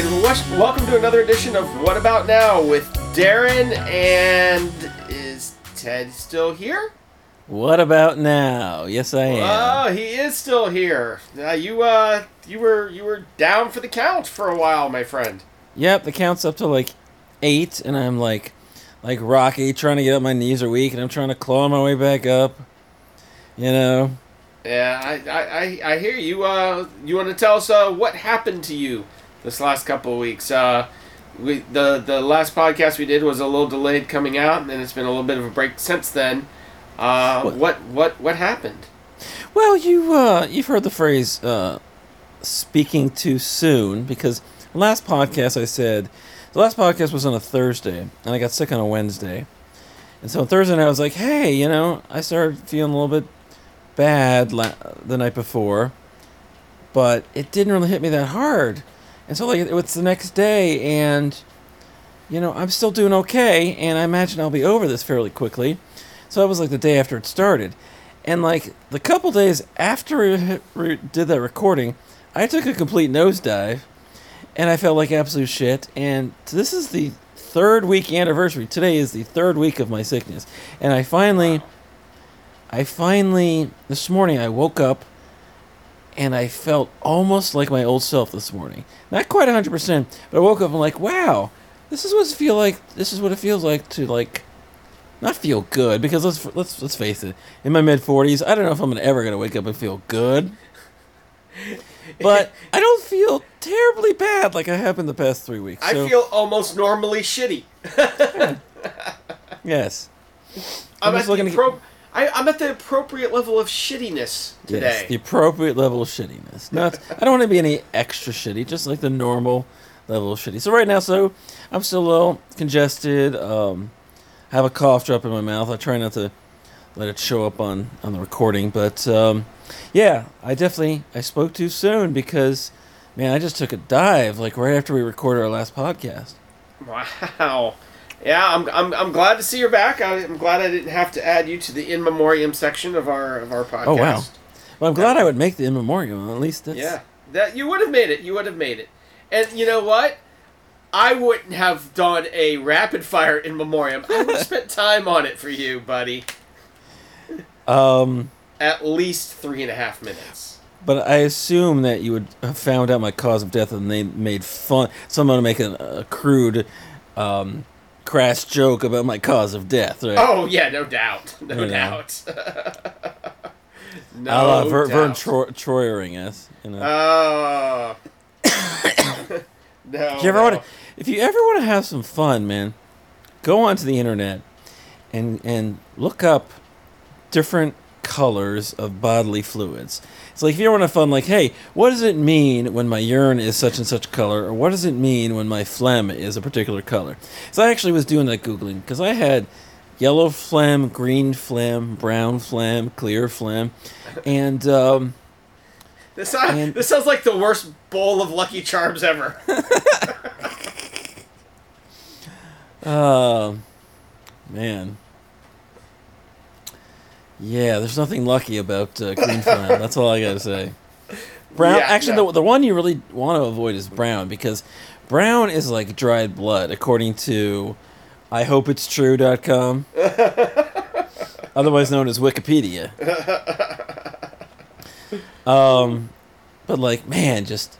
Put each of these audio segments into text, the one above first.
and welcome to another edition of What About Now with Darren and is Ted still here? What about now? Yes, I am. Oh, he is still here. Uh, you uh, you were you were down for the count for a while, my friend. Yep, the count's up to like eight, and I'm like, like Rocky, trying to get up. My knees are weak, and I'm trying to claw my way back up. You know. Yeah, I I, I, I hear you. Uh, you want to tell us uh, what happened to you this last couple of weeks? Uh, we the the last podcast we did was a little delayed coming out, and it's been a little bit of a break since then. Uh, What- what what what happened? Well, you uh, you've heard the phrase uh, "speaking too soon" because last podcast I said the last podcast was on a Thursday, and I got sick on a Wednesday, and so on Thursday night I was like, "Hey, you know, I started feeling a little bit bad la- the night before, but it didn't really hit me that hard." And so like it was the next day, and you know I'm still doing okay, and I imagine I'll be over this fairly quickly. So that was like the day after it started. And like the couple days after we did that recording, I took a complete nosedive, and I felt like absolute shit. And this is the third week anniversary. Today is the third week of my sickness, and I finally, I finally this morning I woke up, and I felt almost like my old self this morning. Not quite hundred percent, but I woke up and like, wow, this is what it feel like. This is what it feels like to like not feel good because let's let's let's face it. In my mid forties, I don't know if I'm ever gonna wake up and feel good. But I don't feel terribly bad like I have in the past three weeks. I feel almost normally shitty. yes. I'm, I'm just the looking to appro- I, I'm at the appropriate level of shittiness today. Yes, the appropriate level of shittiness. Not, I don't want to be any extra shitty, just like the normal level of shitty. So right now, so I'm still a little congested. Um, have a cough drop in my mouth. I try not to let it show up on on the recording, but um, yeah, I definitely I spoke too soon because man, I just took a dive like right after we recorded our last podcast. Wow. Yeah, I'm, I'm, I'm glad to see you're back. I, I'm glad I didn't have to add you to the in memoriam section of our of our podcast. Oh wow. Well, I'm glad I would make the in memoriam. At least that's Yeah, that you would have made it. You would have made it. And you know what? I wouldn't have done a rapid fire in memoriam. I would have spent time on it for you, buddy. Um. At least three and a half minutes. But I assume that you would have found out my cause of death and they made fun. Someone to make a, a crude, um, crass joke about my cause of death, right? Oh yeah, no doubt, no You doubt. no Ver, Vern. Tro- Troyering us. You know. Oh. no. if you ever no. want to, if you ever want to have some fun, man, go onto the internet and and look up different colors of bodily fluids. It's like if you ever want to fun, like, hey, what does it mean when my urine is such and such color, or what does it mean when my phlegm is a particular color? So I actually was doing that googling because I had yellow phlegm, green phlegm, brown phlegm, clear phlegm, and um, This, sounds, And- this sounds like the worst bowl of Lucky Charms ever. Uh, man. Yeah, there's nothing lucky about uh, green phlegm. That's all I gotta say. Brown. Yeah, actually, no. the the one you really want to avoid is brown because brown is like dried blood, according to I hope it's true.com, otherwise known as Wikipedia. Um, but like, man, just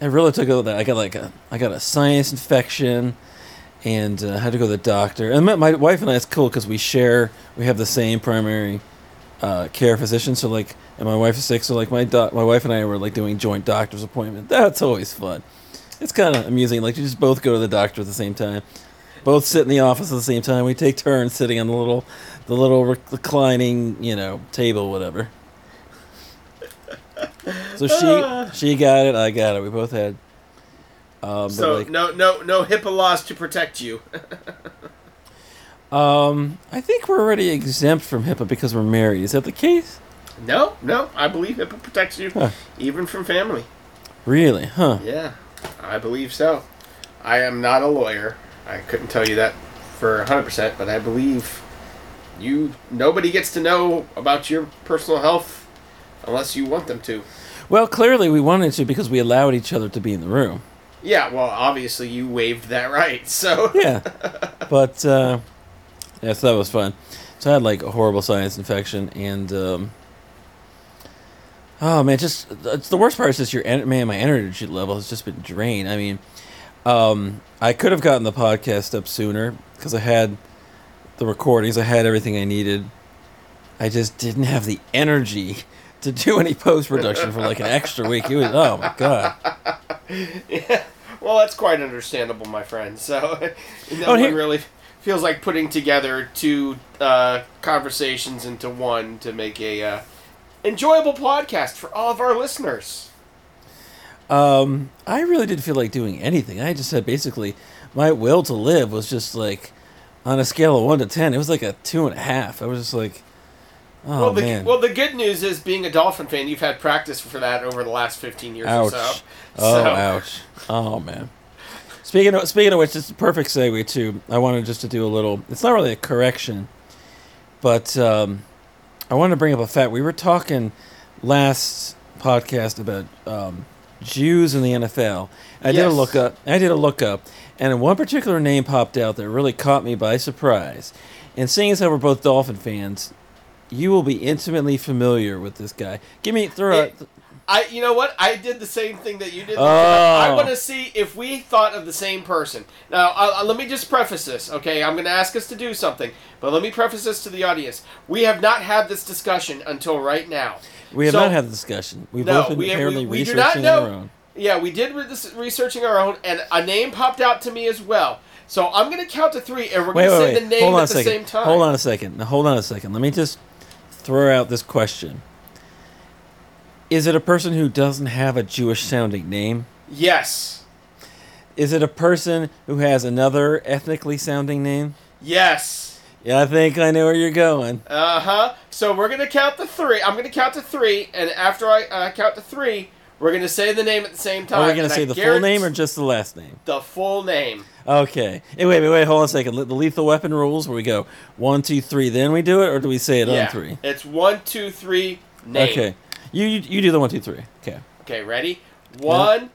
I really took over that. I got like a I got a sinus infection, and uh, had to go to the doctor. And my, my wife and I, it's cool because we share. We have the same primary uh, care physician. So like, and my wife is sick. So like, my doc, my wife and I were like doing joint doctor's appointment. That's always fun. It's kind of amusing. Like you just both go to the doctor at the same time. Both sit in the office at the same time. We take turns sitting on the little, the little reclining, you know, table, whatever. So she she got it. I got it. We both had. Um, so like, no no no HIPAA laws to protect you. um, I think we're already exempt from HIPAA because we're married. Is that the case? no no, I believe HIPAA protects you Huh. even from family. Really? Huh? Yeah, I believe so. I am not a lawyer. I couldn't tell you that for 100%, but I believe you nobody gets to know about your personal health unless you want them to. Well, clearly we wanted to because we allowed each other to be in the room. Yeah, well, obviously you waived that right, so. Yeah, but uh, yeah, so that was fun. So I had like a horrible sinus infection, and um, oh man, just it's the worst part is just your en- man, my energy level has just been drained. I mean, um, I could have gotten the podcast up sooner because I had the recordings, I had everything I needed. I just didn't have the energy to do any post production for like an extra week. It was oh my god. yeah. Well, that's quite understandable, my friend. So, no Oh, one here- really feels like putting together two uh, conversations into one to make a uh, enjoyable podcast for all of our listeners. Um, I really didn't feel like doing anything. I just had basically my will to live was just like on a scale of one to ten. It was like a two and a half. I was just like, oh well, the, man, well, the good news is, being a Dolphin fan, you've had practice for that over the last fifteen years ouch, or so. oh So- ouch, oh man. Speaking of speaking of which, it's a perfect segue too. I wanted just to do a little. It's not really a correction, but um, I wanted to bring up a fact. We were talking last podcast about um, Jews in the NFL. I did a look up. I did a look up, and one particular name popped out that really caught me by surprise. And seeing as how we're both Dolphin fans, you will be intimately familiar with this guy. Give me throw. It- I, you know what? I did the same thing that you did. Oh. I want to see if we thought of the same person. Now, uh, let me just preface this, okay? I'm going to ask us to do something, but let me preface this to the audience. We have not had this discussion until right now. We have So- not had the discussion. We've No, both been we we- apparently we do researching know. our own. Yeah, we did this researching our own, and a name popped out to me as well. So I'm going to count to three, and we're going to say wait. the name at the second. same time. Hold on a second. Now, hold on a second. Let me just throw out this question. Is it a person who doesn't have a Jewish sounding name? Yes. Is it a person who has another ethnically sounding name? Yes. Yeah, I think I know where you're going. Uh huh. So we're gonna count to three. I'm gonna count to three, and after I uh, count to three, we're gonna say the name at the same time. Are we going and to I say the full name or just the last name? the full name? Okay. Hey, wait, wait, wait. Hold on a second. The lethal weapon rules where we go one, two, three, then we do it, or do we say it yeah. on three? It's one, two, three. Name. Okay. You, you you do the one, two, three. Okay. Okay. Ready? One,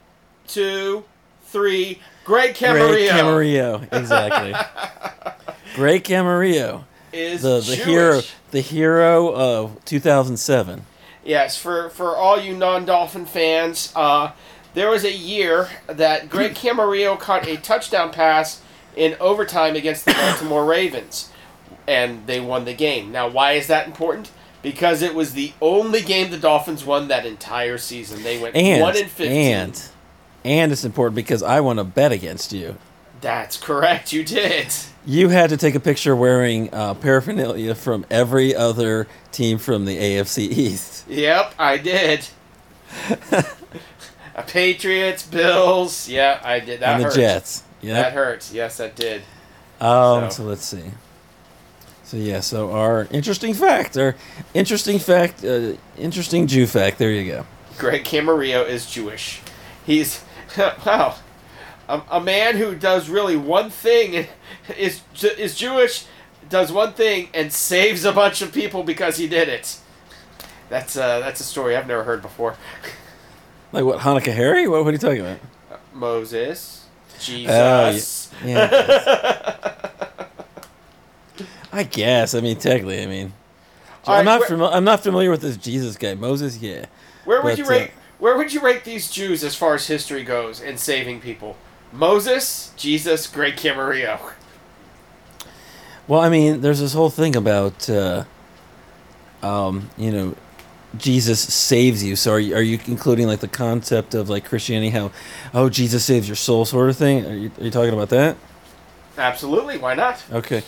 two, three. Greg Camarillo Greg Camarillo, exactly. Greg Camarillo, is the the Jewish. hero, the hero of 2007. Yes, for for all you non-Dolphin fans, uh, there was a year that Greg Camarillo caught a touchdown pass in overtime against the Baltimore Ravens, and they won the game. Now, why is that important? Because it was the only game the Dolphins won that entire season. They went And one in fifteen. and and it's important because I want to bet against you. That's correct. You did. You had to take a picture wearing uh, paraphernalia from every other team from the AFC East. Yep, I did. Patriots, Bills. Yeah, I did. That and the hurts. Jets. That hurts. Yes, that did. Um, So- so let's see. So yeah, so our interesting fact, our interesting fact, uh, interesting Jew fact. There you go. Greg Camarillo is Jewish. He's wow, a, a man who does really one thing is is Jewish, does one thing and saves a bunch of people because he did it. That's uh, that's a story I've never heard before. Like what? Hanukkah Harry? What, what are you talking about? Moses, Oh, Jesus. Yeah. I guess. I guess. I mean, technically, I mean, All I'm right, not familiar. I'm not familiar with this Jesus guy. Moses, yeah. Where would But, you uh, rate? Where would you rate these Jews as far as history goes in saving people? Moses, Jesus, Greg Camarillo. Well, I mean, there's this whole thing about, uh, um, you know, Jesus saves you. So are you, are you including like the concept of like Christianity, how, oh, Jesus saves your soul, sort of thing? Are you, are you talking about that? Absolutely. Why not? Okay,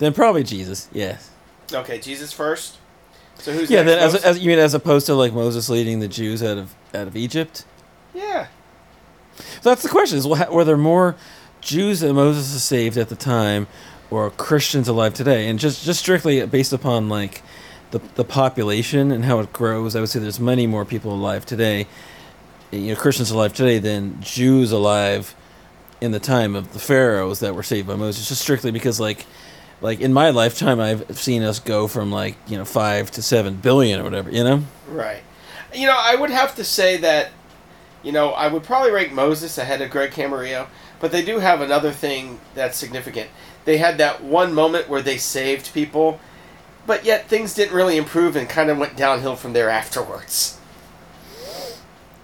then probably Jesus. Yes. Okay, Jesus first. So who's Yeah. Then as, as you mean as opposed to like Moses leading the Jews out of out of Egypt. yeah. So that's the question: is were there more Jews that Moses saved at the time, or Christians alive today? And just just strictly based upon like the the population and how it grows, I would say there's many more people alive today, you know, Christians alive today than Jews alive in the time of the pharaohs that were saved by Moses. Just strictly because like. Like in my lifetime, I've seen us go from like you know five to seven billion or whatever. You know, Right. You know, I would have to say that you know, I would probably rank Moses ahead of Greg Camarillo, but they do have another thing that's significant. They had that one moment where they saved people, but yet things didn't really improve and kind of went downhill from there afterwards.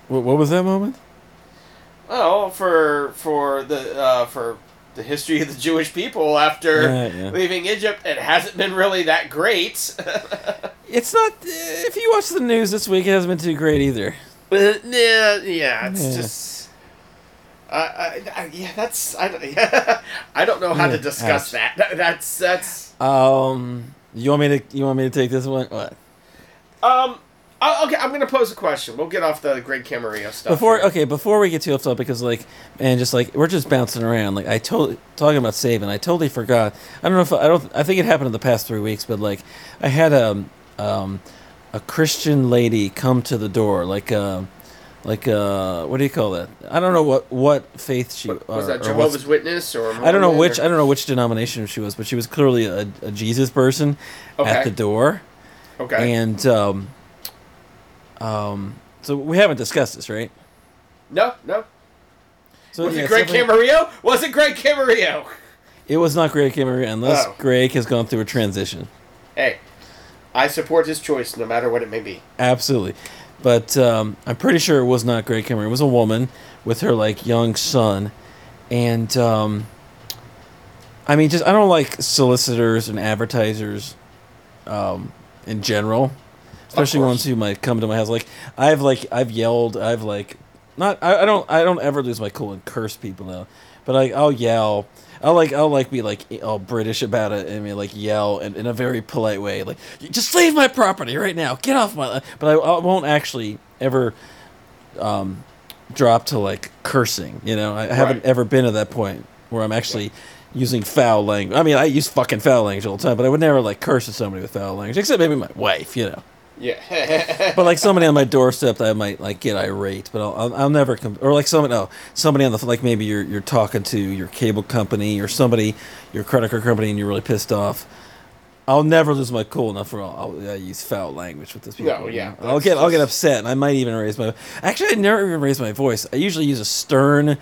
What, what was that moment? Well, for for the uh, for the history of the Jewish people after Yeah, yeah. leaving Egypt, it hasn't been really that great. It's not. If you watch the news this week, it hasn't been too great either. But, yeah, yeah, it's Yeah. just. Uh, I, I, yeah, that's I don't, I don't know how to discuss that. That- That's that's Um, you want me to? You want me to take this one? What? um. Okay, I'm gonna pose a question. We'll get off the Greg Camarillo stuff. Before here. okay, before we get too off topic, because like, man, just like we're just bouncing around. Like I totally talking about saving. I totally forgot. I don't know if I don't. I think it happened in the past three weeks, but like, I had a um, a Christian lady come to the door, like uh, like uh, what do you call that? I don't know what what faith she What- was or- that or Jehovah's Witness or I don't know which or- I don't know which denomination she was, but she was clearly a, a Jesus person Okay. at the door, okay. and um, um, so we haven't discussed this, right? no, no. So Was yeah, it Greg Camarillo? Was it Greg Camarillo? It was not Greg Camarillo unless Oh. Greg has gone through a transition. Hey, I support his choice, no matter what it may be. Absolutely. But um, I'm pretty sure it was not Greg Camarillo. It was a woman with her like young son, and um, I mean, just I don't like solicitors and advertisers um, in general, especially ones who might come to my house. Like I've like I've yelled. I've like not. I, I don't. I don't ever lose my cool and curse people now. But like I'll yell. I'll like I'll like be like all British about it and be like yell in, in a very polite way like just leave my property right now get off my but I, I won't actually ever um, drop to like cursing you know I haven't ever been to that point where I'm actually using foul language I mean I use fucking foul language all the time but I would never like curse at somebody with foul language except maybe my wife you know Yeah. but like somebody on my doorstep, I might like get irate, but I'll, I'll, I'll never come. Or like somebody, no, somebody on the like maybe you're you're talking to your cable company or somebody, your credit card company, and you're really pissed off. I'll never lose my cool enough for I'll, I'll, I use foul language with this people. No, yeah, I'll get I'll get upset, and I might even raise my. Actually, I never even raise my voice. I usually use a stern,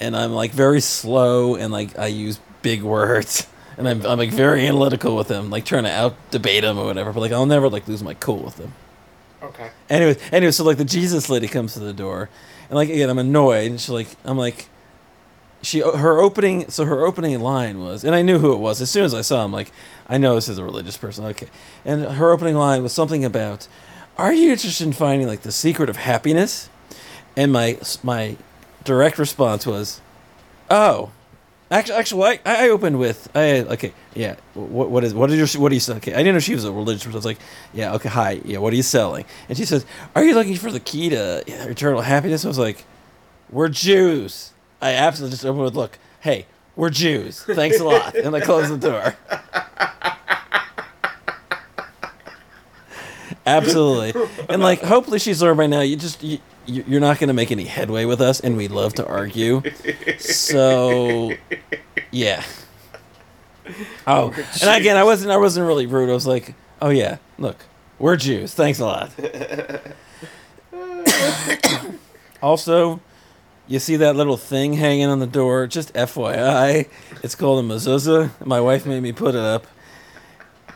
and I'm like very slow, and like I use big words. And I'm, I'm like very analytical with them, like trying to out debate them or whatever. But like I'll never like lose my cool with them. okay. Anyway, anyway, so like the Jesus lady comes to the door, and like again, I'm annoyed, and she's like, I'm like, she her opening, so her opening line was, and I knew who it was as soon as I saw him. Like, I know this is a religious person, okay, and her opening line was something about, "Are you interested in finding like the secret of happiness?" And my my direct response was, "Oh." Actually, actually, I, I opened with I okay, yeah. What what is what is your what are you selling? Okay, I didn't know she was a religious person. I was like, yeah, okay, hi, yeah. What are you selling? And she says, "Are you looking for the key to eternal happiness?" I was like, "We're Jews." I absolutely just opened with, "Look, hey, we're Jews. Thanks a lot," and I closed the door. Absolutely, and like hopefully she's learned by now. You just you, you're not going to make any headway with us, and we love to argue. So, yeah. Oh, and again, I wasn't I wasn't really rude. I was like, oh yeah, look, we're Jews. Thanks a lot. also, you see that little thing hanging on the door? Just FYI, it's called a mezuzah. My wife made me put it up.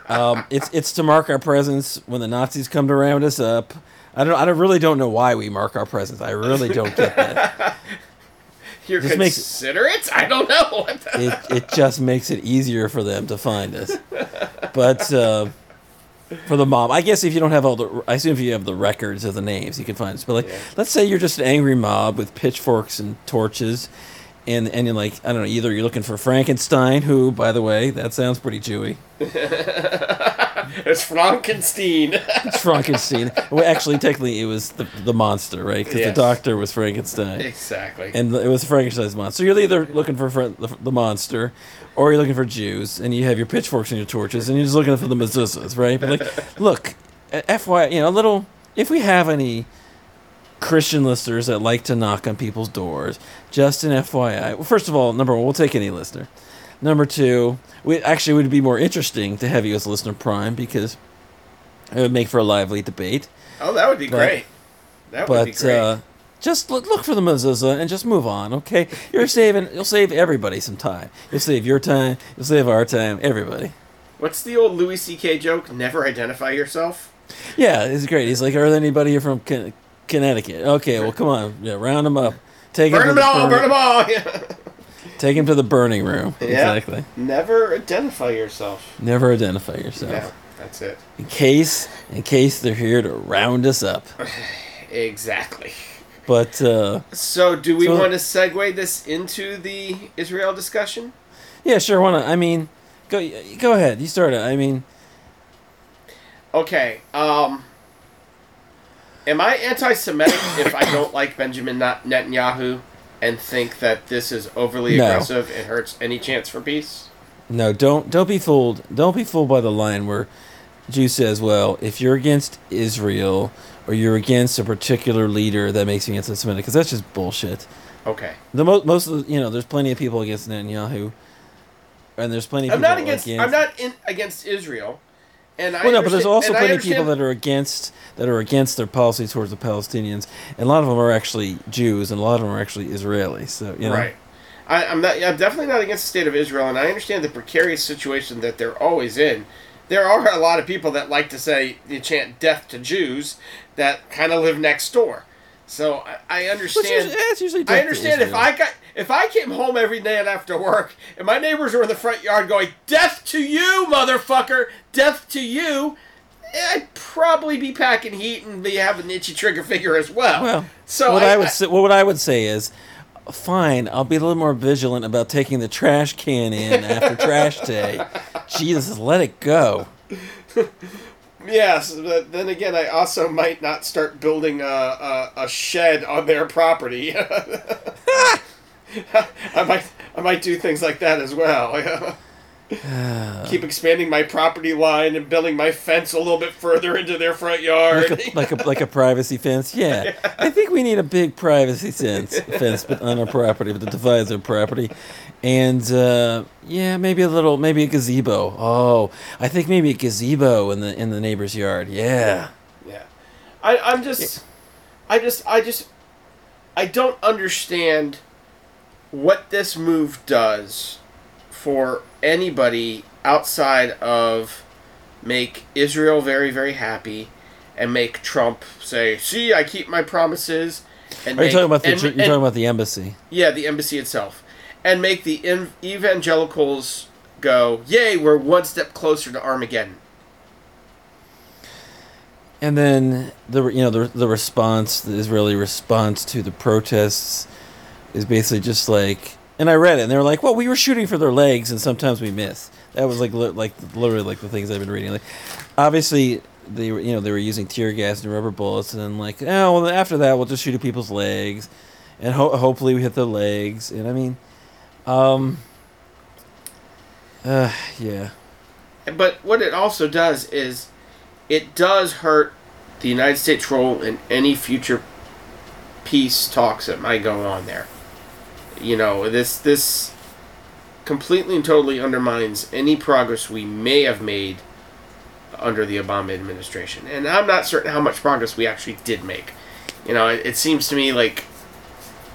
Um, it's it's to mark our presence when the Nazis come to round us up. I don't I don't, really don't know why we mark our presence. I really don't get that. You're This makes- considerate? I don't know. It it just makes it easier for them to find us. But uh, for the mom, I guess if you don't have all the, I assume if you have the records of the names, you can find us. But like, Yeah. let's say you're just an angry mob with pitchforks and torches. And, and you're like I don't know either you're looking for Frankenstein who by the way that sounds pretty Jewy it's Frankenstein. It's Frankenstein. well, actually, technically, it was the the monster, right? Because Yes. the doctor was Frankenstein, exactly. and it was Frankenstein's monster. So you're either looking for the, the monster, or you're looking for Jews, and you have your pitchforks and your torches, and you're just looking for the mezuzahs, right? But like, look, FY, you know, a little. If we have any Christian listeners that like to knock on people's doors, just an FYI. Well, first of all, number one, we'll take any listener. Number two, we actually would be more interesting to have you as listener prime because it would make for a lively debate. oh, that would be but- great. That would be great. uh, Just look, look for the mezuzah and just move on, okay? You're saving. You'll save everybody some time. You'll save your time. You'll save our time. Everybody. What's the old Louis C.K. joke? Never identify yourself. Yeah, it's great. He's like, "Are there anybody here from Connecticut?" Okay, well, come on, yeah, round them up. Take Burn him them all, burn burn- them all. Yeah. Take him to the burning room. Yeah. Exactly. Never identify yourself. Never identify yourself. Yeah, that's it. In case, in case they're here to round us up. Exactly. But uh, So, do we So- want to segue this into the Israel discussion? yeah, sure. Wanna? I mean, go go ahead. You start it. I mean, Okay. Um. Am I anti-Semitic if I don't like Benjamin Netanyahu and think that this is overly No. aggressive and hurts any chance for peace? no, don't don't be fooled. Don't be fooled by the line where Jew says, "Well, if you're against Israel or you're against a particular leader, that makes you anti-Semitic," because that's just bullshit. Okay. The mo- most of the, you know, there's plenty of people against Netanyahu, and there's plenty of I'm people not against. I'm not in, against Israel, and I. Well, no, but there's also plenty of people that are against that are against their policy towards the Palestinians, and a lot of them are actually Jews, and a lot of them are actually Israelis. So you know, Right. I, I'm not. I'm definitely not against the state of Israel, and I understand the precarious situation that they're always in. There are a lot of people that like to say you chant "death to Jews" that kind of live next door. So I, I understand. is, yeah, it's usually I understand if I got if I came home every day after work and my neighbors were in the front yard going "Death to you, motherfucker! Death to you!" I'd probably be packing heat and be having an itchy trigger finger as well. Well, so what I, I, would say, what I would say is, fine, I'll be a little more vigilant about taking the trash can in after trash day. Jesus, let it go. Yes, but then again, I also might not start building a, a, a shed on their property. I might I might do things like that as well. Keep expanding my property line and building my fence a little bit further into their front yard. Like a, like a like a privacy fence, yeah. I think we need a big privacy fence, fence but on our property, but divides our property, and uh, yeah, maybe a little, maybe a gazebo. Oh, I think maybe a gazebo in the in the neighbor's yard. Yeah, Yeah, I, I'm just, I just, I just, I don't understand what this move does for anybody outside of make Israel very, very happy and make Trump say, "See, I keep my promises." And are you talking about the, and, you're and- talking about the embassy? yeah, the embassy itself, and make the evangelicals go, "Yay, we're one step closer to Armageddon." And then the you know the the response, the Israeli response to the protests, is basically just like, and I read it, and they were like, "Well, we were shooting for their legs, and sometimes we miss." That was like li- like literally like the things I've been reading. Like, obviously they were you know they were using tear gas and rubber bullets, and then like, oh well, after that we'll just shoot at people's legs, and ho- hopefully we hit their legs. And I mean, um, uh, yeah, But what it also does is it does hurt the United States role in any future peace talks that might go on there. You know, this this completely and totally undermines any progress we may have made under the Obama administration. And I'm not certain how much progress we actually did make. You know, it, it seems to me like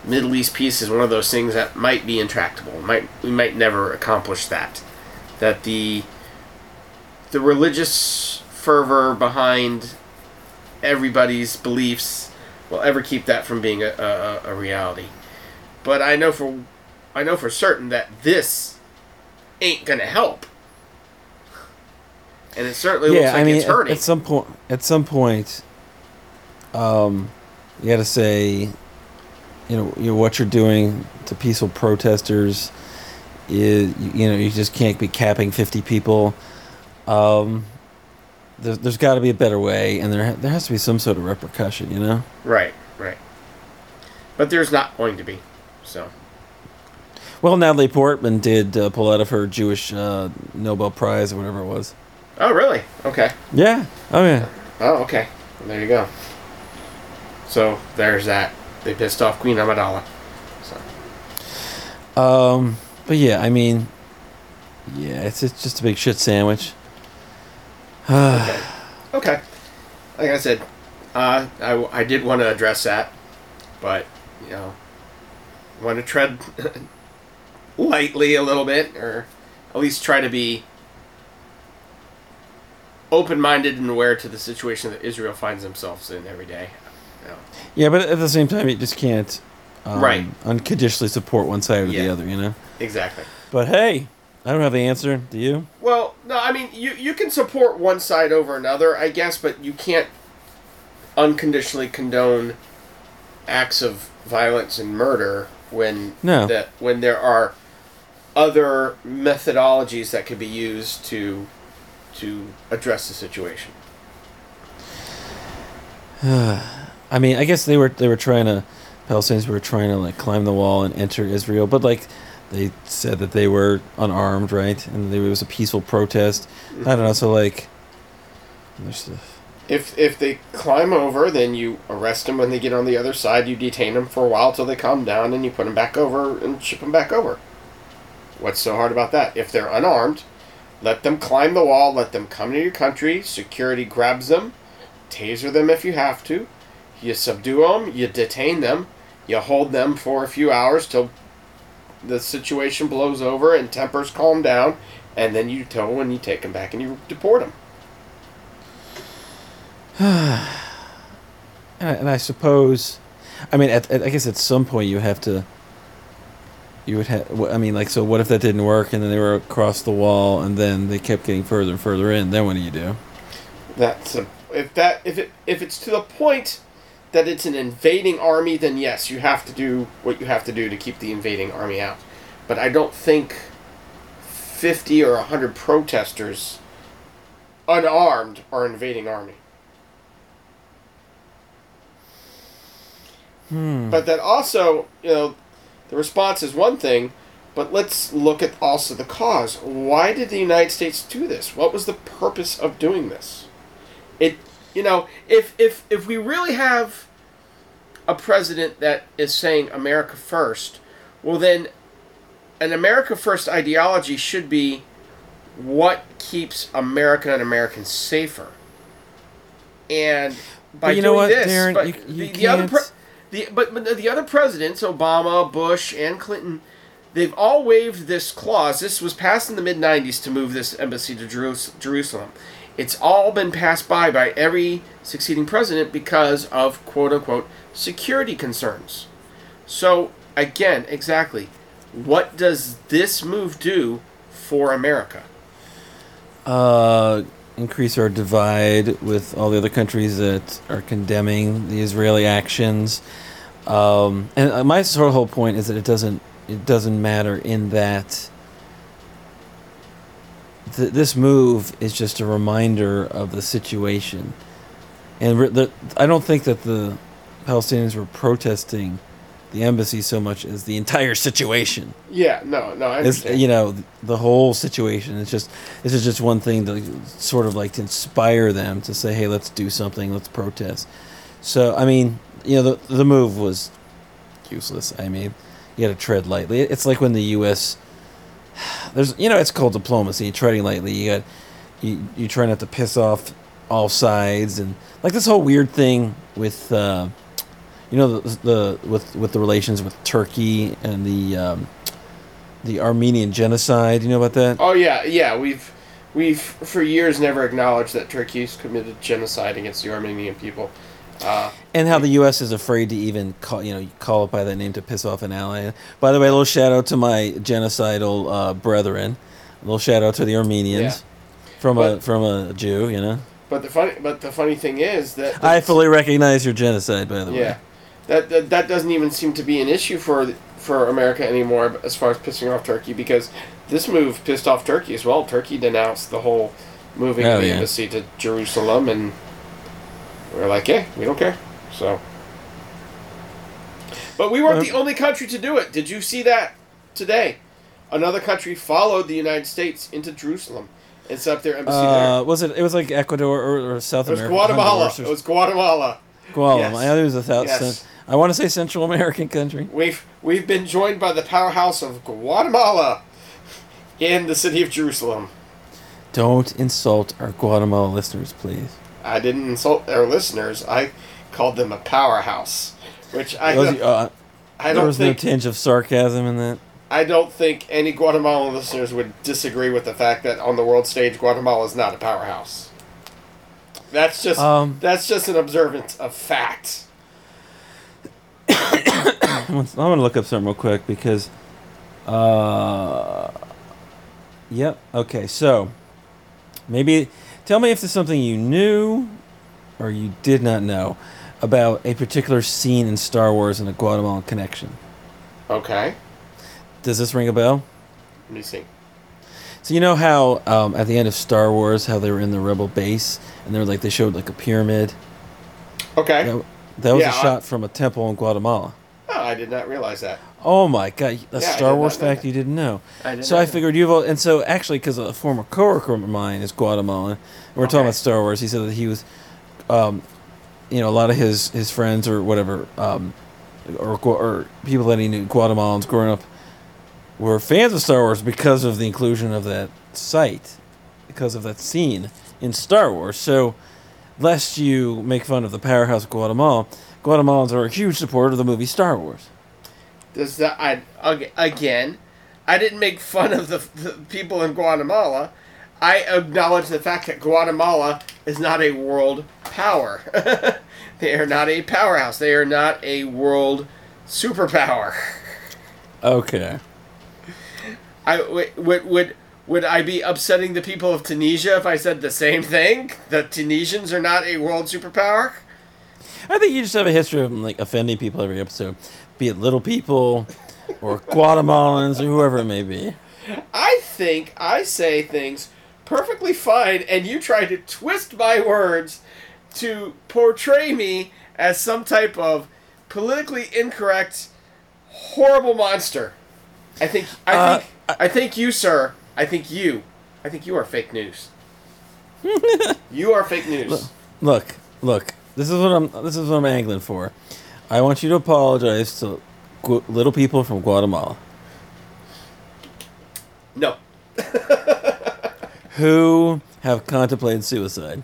Middle East peace is one of those things that might be intractable. Might we might never accomplish that. That the the religious fervor behind everybody's beliefs will ever keep that from being a, a, a reality. But I know for I know for certain that this ain't gonna help. And it certainly looks like I mean, it's hurting. at some point, at some point, um, you got to say, you know, you know, what you're doing to peaceful protesters is, you know, you just can't be capping 50 people. Um, there's, there's got to be a better way, and there there has to be some sort of repercussion, you know. right, right. But there's not going to be. So Well, Natalie Portman did uh, pull out of her Jewish uh, Nobel Prize or whatever it was. Oh really? Okay. Yeah. Oh yeah. Oh, okay. Well, there you go. So there's that. They pissed off Queen Amidala. So Um, but yeah, I mean, yeah, it's, it's just a big shit sandwich. okay. Okay. Like I said, uh, I, I did want to address that, but you know, want to tread lightly a little bit, or at least try to be open-minded and aware to the situation that Israel finds themselves in every day. You know. Yeah, but at the same time, you just can't um, Right. unconditionally support one side or Yeah. the other, you know. Exactly. But hey, I don't have the answer. Do you? Well, no, I mean you you can support one side over another, I guess, but you can't unconditionally condone acts of violence and murder when No. that when there are other methodologies that could be used to to address the situation. I mean, I guess they were they were trying to Palestinians were trying to like climb the wall and enter Israel, but like they said that they were unarmed, right? And there was a peaceful protest. I don't know. So like, there's the- If if they climb over, then you arrest them when they get on the other side. You detain them for a while till they calm down, and you put them back over and ship them back over. What's so hard about that? If they're unarmed, let them climb the wall. Let them come to your country. Security grabs them, taser them if you have to. You subdue them. You detain them. You hold them for a few hours till the situation blows over and tempers calm down, and then you tow and you take them back and you deport them. and I, and I suppose, I mean, at, at, I guess at some point you have to. You would have. I mean, like, so what if that didn't work, and then they were across the wall, and then they kept getting further and further in? Then what do you do? That's a, if that if it if it's to the point that it's an invading army, then yes, you have to do what you have to do to keep the invading army out. But I don't think fifty or hundred protesters unarmed are invading army. Hmm. But that also, you know, the response is one thing, but let's look at also the cause. Why did the United States do this? What was the purpose of doing this? It, you know, if if if we really have a president that is saying America first, well then an America first ideology should be what keeps America and Americans safer. And by But you know doing what, this, Darren? You- you the, the other pre- the but, but the other presidents, Obama, Bush, and Clinton, they've all waived this clause. This was passed in the mid '90s to move this embassy to Jerusalem. It's all been passed by by every succeeding president because of quote unquote security concerns. So again, exactly, what does this move do for America? uh, increase our divide with all the other countries that are condemning the Israeli actions. Um, and uh, my sort of whole point is that it doesn't it doesn't matter in that th- this move is just a reminder of the situation, and re- the, I don't think that the Palestinians were protesting the embassy so much as the entire situation. Yeah, no, no, I It's, you know the whole situation. It's just this is just one thing to sort of like to inspire them to say, "Hey, let's do something. Let's protest." So I mean, you know, the the move was useless. I mean, you got to tread lightly. It's like when the U.S. There's you know it's called diplomacy. Treading lightly. You got you you try not to piss off all sides and like this whole weird thing with. Uh, you know the, the with with the relations with Turkey and the um, the Armenian genocide. You know about that? Oh yeah, yeah. We've we've for years never acknowledged that Turkey's committed genocide against the Armenian people. Uh, And how the U.S. is afraid to even call you know call it by that name to piss off an ally. By the way, a little shout out to my genocidal uh, brethren. A little shout out to the Armenians from a from a Jew. You know, but the funny but the funny thing is that I fully recognize your genocide. By the way, yeah, that, that that doesn't even seem to be an issue for for America anymore as far as pissing off Turkey because this move pissed off Turkey as well. Turkey denounced the whole moving Oh, the yeah. embassy to Jerusalem, and we're like, yeah, we don't care. So, but we weren't Well- the only country to do it. Did you see that today? Another country followed the United States into Jerusalem and set up their embassy Uh, was it? It was like Ecuador or, or South there. It was America. Guatemala. Honduras or It was Guatemala. Guatemala. yes. I know was a South. Yes. I want to say Central American country. We've we've been joined by the powerhouse of Guatemala in the city of Jerusalem. Don't insult our Guatemala listeners, please. I didn't insult our listeners. I called them a powerhouse. which I Was- don't, uh, I there was think no tinge of sarcasm in that. I don't think any Guatemalan listeners would disagree with the fact that on the world stage, Guatemala is not a powerhouse. That's just Um, that's just an observance of fact. I'm gonna look up something real quick because, uh, yep. Okay, so maybe tell me if there's something you knew or you did not know about a particular scene in Star Wars and a Guatemalan connection. Okay, Does this ring a bell? let me see. So you know how um, at the end of Star Wars, how they were in the Rebel base and they were like they showed like a pyramid. Okay, That, that was Yeah, a I- shot from a temple in Guatemala. oh, I did not realize that. Oh my god, a Yeah, Star Wars fact that. you didn't know. I did So I figured you've all, and so actually because a former coworker of mine is Guatemalan. We're talking about Star Wars. He said that he was, um, you know, a lot of his his friends or whatever, um, or or people that he knew Guatemalans growing up, were fans of Star Wars because of the inclusion of that site, because of that scene in Star Wars. So, lest you make fun of the powerhouse of Guatemala, Guatemalans are a huge supporter of the movie Star Wars. Does that I again? I didn't make fun of the, the people in Guatemala. I acknowledge the fact that Guatemala is not a world power. they are not a powerhouse. They are not a world superpower. Okay. I would would would I be upsetting the people of Tunisia if I said the same thing? The Tunisians are not a world superpower. I think you just have a history of like offending people every episode, be it little people or Guatemalans or whoever it may be. I think I say things perfectly fine, and you try to twist my words to portray me as some type of politically incorrect, horrible monster. I think I Uh, think I think you, sir. I think you. I think you are fake news. you are fake news. Look, look. This is what I'm. This is what I'm angling for. I want you to apologize to Gu- little people from Guatemala No. who have contemplated suicide.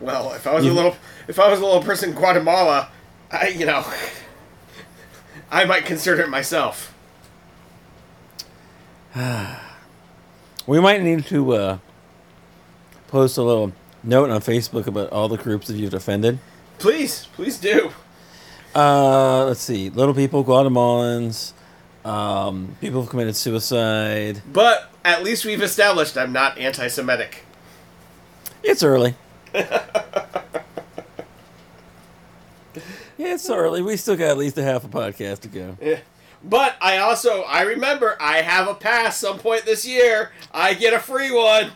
Well, if I was You- a little, if I was a little person in Guatemala, I, you know, I might consider it myself. We might need to uh, post a little note on Facebook about all the groups that you've offended. Please, please do. Uh, let's see. Little people, Guatemalans, um, people who've committed suicide. But at least we've established I'm not anti-Semitic. It's early. yeah, it's early. We still got at least a half a podcast to go. Yeah. But I also I remember I have a pass some point this year. I get a free one.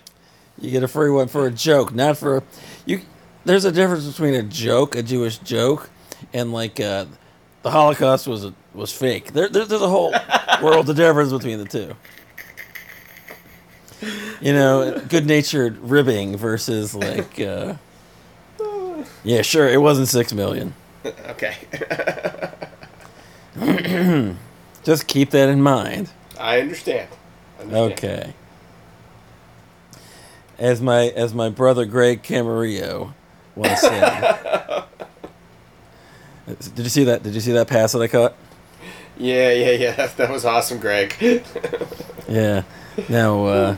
You get a free one for a joke, not for you. There's a difference between a joke, a Jewish joke, and like uh, the Holocaust was a, was fake. There, there, there's a whole world of difference between the two. You know, good-natured ribbing versus like, uh, yeah, sure, it wasn't six million. Okay. Just keep that in mind. I understand. Understand. Okay. As my as my brother Greg Camarillo once said. Did you see that? Did you see that pass that I caught? Yeah, yeah, yeah. That, that was awesome, Greg. Yeah. Now, uh,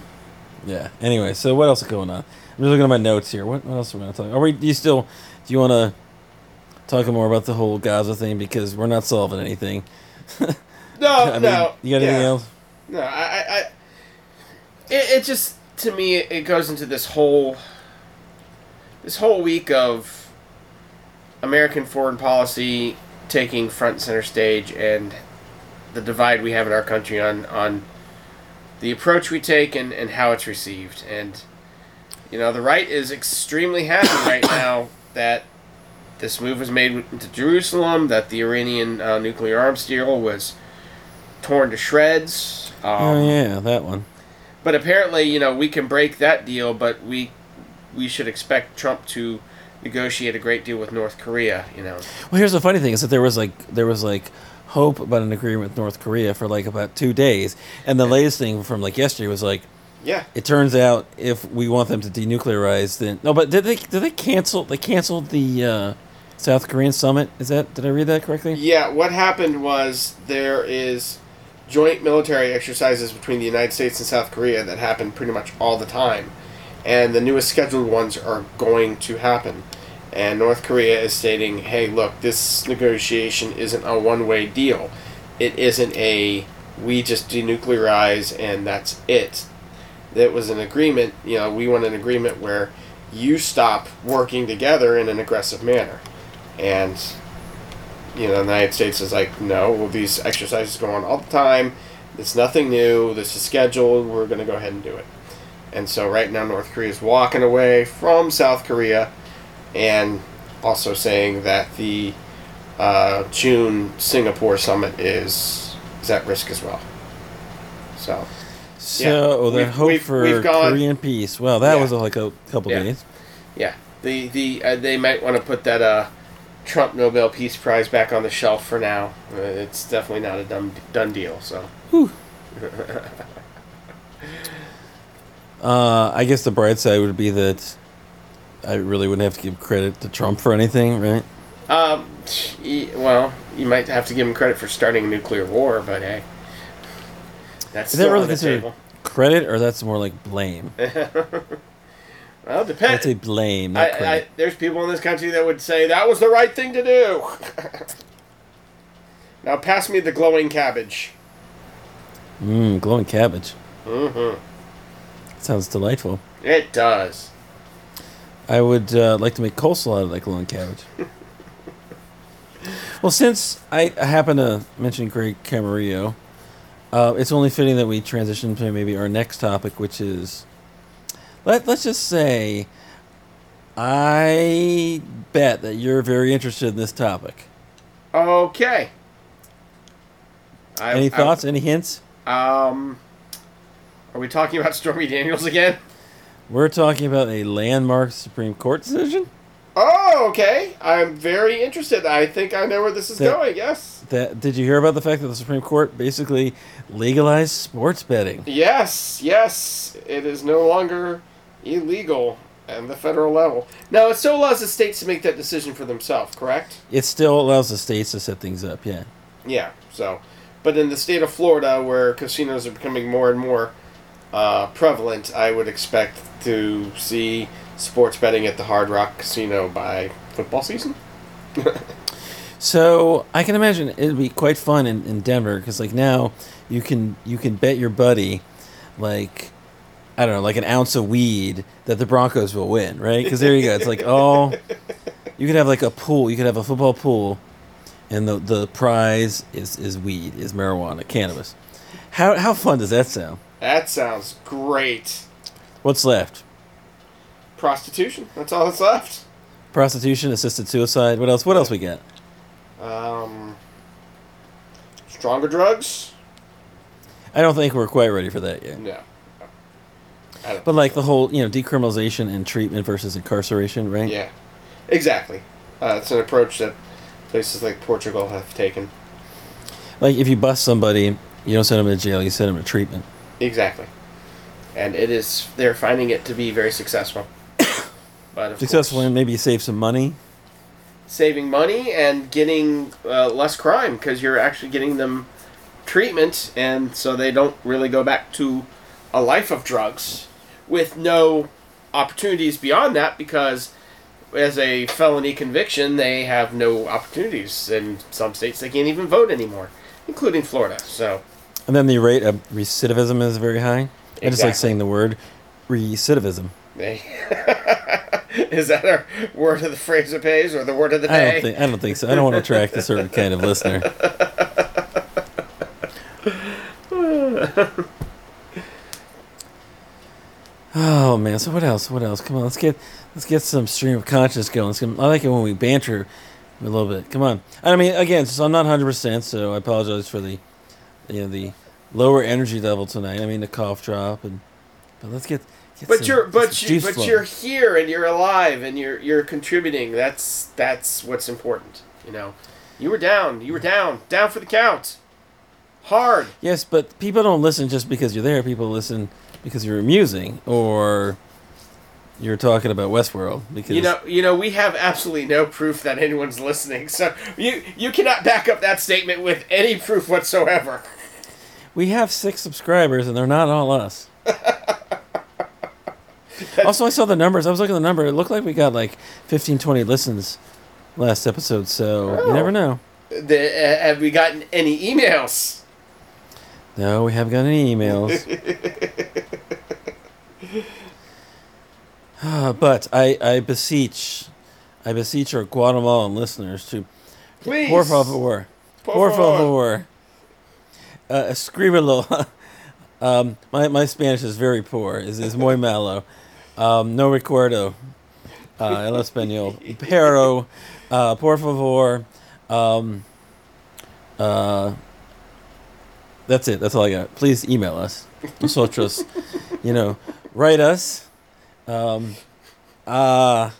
yeah. Anyway, so what else is going on? I'm just looking at my notes here. What, what else are we going to talk? Are we? Do you still? Do you want to talk more about the whole Gaza thing because we're not solving anything? No, I mean, no. You got anything yeah. else? No, I, I, it, it just to me it, goes into this whole this whole week of American foreign policy taking front and center stage and the divide we have in our country on on the approach we take and, and how it's received and you know the right is extremely happy right now that this move was made into Jerusalem that the Iranian uh, nuclear arms deal was torn to shreds um, oh yeah, that one. but apparently, you know, we can break that deal, but we we should expect Trump to negotiate a great deal with North Korea. You know, Well, here's the funny thing is that there was like there was like hope about an agreement with North Korea for like about two days, and the latest thing from like yesterday was like yeah, it turns out if we want them to denuclearize, then no, but did they did they cancel? They canceled the uh, South Korean summit. Is that did I read that correctly? Yeah, what happened was there is joint military exercises between the United States and South Korea that happen pretty much all the time. And the newest scheduled ones are going to happen. And North Korea is stating, hey, look, this negotiation isn't a one way deal. It isn't a we just denuclearize and that's it. It was an agreement, you know, we want an agreement where you stop working together in an aggressive manner. And you know, the United States is like, no, well, these exercises go on all the time. It's nothing new. This is scheduled. We're going to go ahead and do it. And so right now, North Korea is walking away from South Korea and also saying that the uh, June Singapore summit is, is at risk as well. So, So the We've- hope we've- for we've gone- Korean peace. Well, that Yeah. was like a couple Yeah. days. yeah, the, the uh, they might want to put that uh, Trump Nobel Peace Prize back on the shelf for now. Uh, it's definitely not a done, done deal. So, Uh, I guess the bright side would be that I really wouldn't have to give credit to Trump for anything, right? Um, y- well, you might have to give him credit for starting a nuclear war, but hey, that's Is that really on the considered table. credit, or that's more like blame? Well, depends. say blame, not I, I, there's people in this country that would say that was the right thing to do. now pass me the glowing cabbage. Mmm, glowing cabbage. Mm-hmm. Sounds delightful. It does. I would uh, like to make coleslaw out of that glowing cabbage. well, since I I happen to mention Greg Camarillo, uh, it's only fitting that we transition to maybe our next topic, which is let let's just say I bet that you're very interested in this topic. Okay. I, Any thoughts? Any hints? Um, are we talking about Stormy Daniels again? We're talking about a landmark Supreme Court decision Oh, okay. I'm very interested. I think I know where this is That- going. Yes. that did you hear about the fact that the Supreme Court basically legalized sports betting? Yes, yes, it is no longer illegal at the federal level. Now, it still allows the states to make that decision for themselves, correct? It still allows the states to set things up, yeah. Yeah, so. But in the state of Florida, where casinos are becoming more and more uh, prevalent, I would expect to see sports betting at the Hard Rock Casino by football season. So I can imagine it'd be quite fun in, in Denver because like now you can you can bet your buddy like I don't know like an ounce of weed that the Broncos will win right because there you go it's like oh you could have like a pool you could have a football pool and the the prize is is weed is marijuana cannabis how how fun does that sound That sounds great. what's left Prostitution. That's all that's left. prostitution assisted suicide what else what else we got Um, stronger drugs? I don't think we're quite ready for that yet. No. But like the whole, you know, decriminalization and treatment versus incarceration, right? Yeah, exactly. Uh, it's an approach that places like Portugal have taken. Like if you bust somebody, you don't send them to jail, you send them to treatment. Exactly. And it is, they're finding it to be very successful. but Successful course, and maybe save some money. saving money and getting uh, less crime because you're actually getting them treatment and so they don't really go back to a life of drugs with no opportunities beyond that because as a felony conviction they have no opportunities in some states they can't even vote anymore including florida so And then the rate of recidivism is very high. I just like saying the word recidivism. is that our word of the phrase that pays or the word of the I day don't think I don't think so. I don't want to attract a certain kind of listener. Oh man, so what else? What else? Come on, let's get let's get some stream of consciousness going. Let's get- I like it when we banter a little bit. Come on. I mean, again, so I'm not 100, percent so I apologize for the, you know, the lower energy level tonight. I mean, the cough drop and, but let's get. get But some- you're but you but flowing. you're here and you're alive and you're you're contributing. That's that's what's important. You know, you were down. You were down. Down for the count. Hard. Yes, but people don't listen just because you're there. People listen because you're amusing or you were talking about Westworld because You know, you know, we have absolutely no proof that anyone's listening. So you you cannot back up that statement with any proof whatsoever. we have six subscribers and they're not all us. also, I saw the numbers. I was looking at the number. It looked like we got like 15, 20 listens last episode. So you Oh. never know. The, uh, have we gotten any emails? No, we haven't got any emails. Ah, but I, I beseech, I beseech our Guatemalan listeners to Please, por favor, Por favor, uh, escríbelo. um, my my Spanish is very poor. is is muy malo. Um, no recuerdo uh, el español. Pero, uh, por favor, um, uh, that's it. That's all I got. Please email us. Nosotros, you know, write us. Um, uh,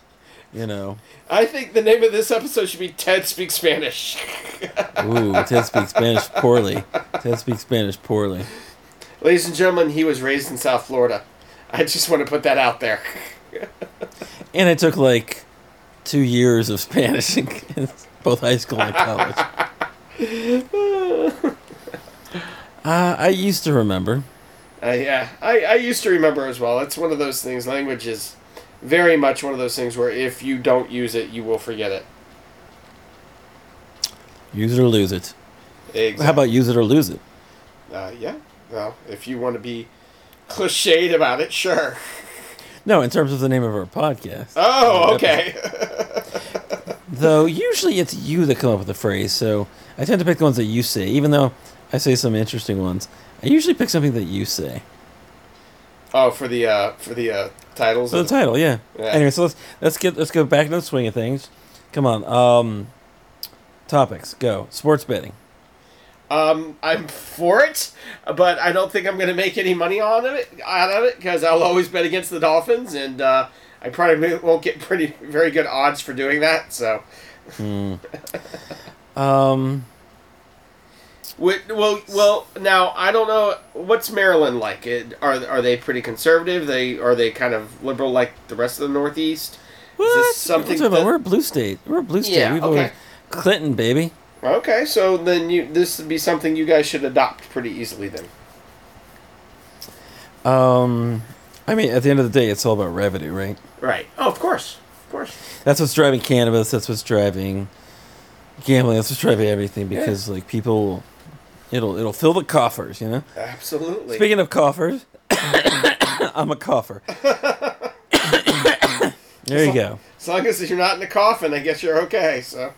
you know, I think the name of this episode should be Ted Speaks Spanish. ooh, Ted speaks Spanish poorly. Ted speaks Spanish poorly. Ladies and gentlemen, he was raised in South Florida. I just want to put that out there. And I took like two years of Spanish in both high school and college. Uh, I used to remember. Uh, yeah, I, I used to remember as well. It's one of those things. Language is very much one of those things where if you don't use it, you will forget it. Use it or lose it. Exactly. How about use it or lose it? Uh, yeah. Well, if you want to be cliched about it, sure. No, in terms of the name of our podcast. Oh, okay. Though usually it's you that come up with the phrase, so I tend to pick the ones that you say, even though I say some interesting ones. I usually pick something that you say. oh, for the uh, for the uh, titles. For the title, yeah. Yeah. Anyway, so let's let's get let's go back to the swing of things. Come on. Um topics. Go. Sports betting. Um, I'm for it, but I don't think I'm going to make any money on it out of it because I'll always bet against the Dolphins, and uh, I probably won't get pretty very good odds for doing that. So, Um Wi- well, well, now I don't know what's Maryland like. It, are are they pretty conservative? They are they kind of liberal like the rest of the Northeast? what? this something that- We're a blue state. We're a blue state. Yeah, we voted okay. Clinton, baby. Okay, so then you this would be something you guys should adopt pretty easily then. Um I mean, at the end of the day, it's all about revenue, right? Right. Oh, of course, of course. That's what's driving cannabis. That's what's driving gambling. That's what's driving everything because like people, it'll it'll fill the coffers, you know. Absolutely. Speaking of coffers, I'm a coffer. there you go. as long as you're not in a coffin, I guess you're okay. So.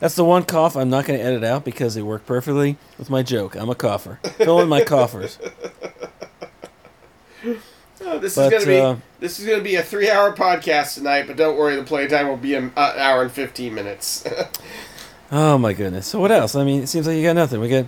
That's the one cough I'm not going to edit out because it worked perfectly with my joke. I'm a coffer. Fill in my coffers. Oh, this But, is gonna be uh, this is gonna be a three-hour podcast tonight, but don't worry, the playtime will be an uh, hour and fifteen minutes. Oh my goodness. So what else? I mean, it seems like you got nothing. We got,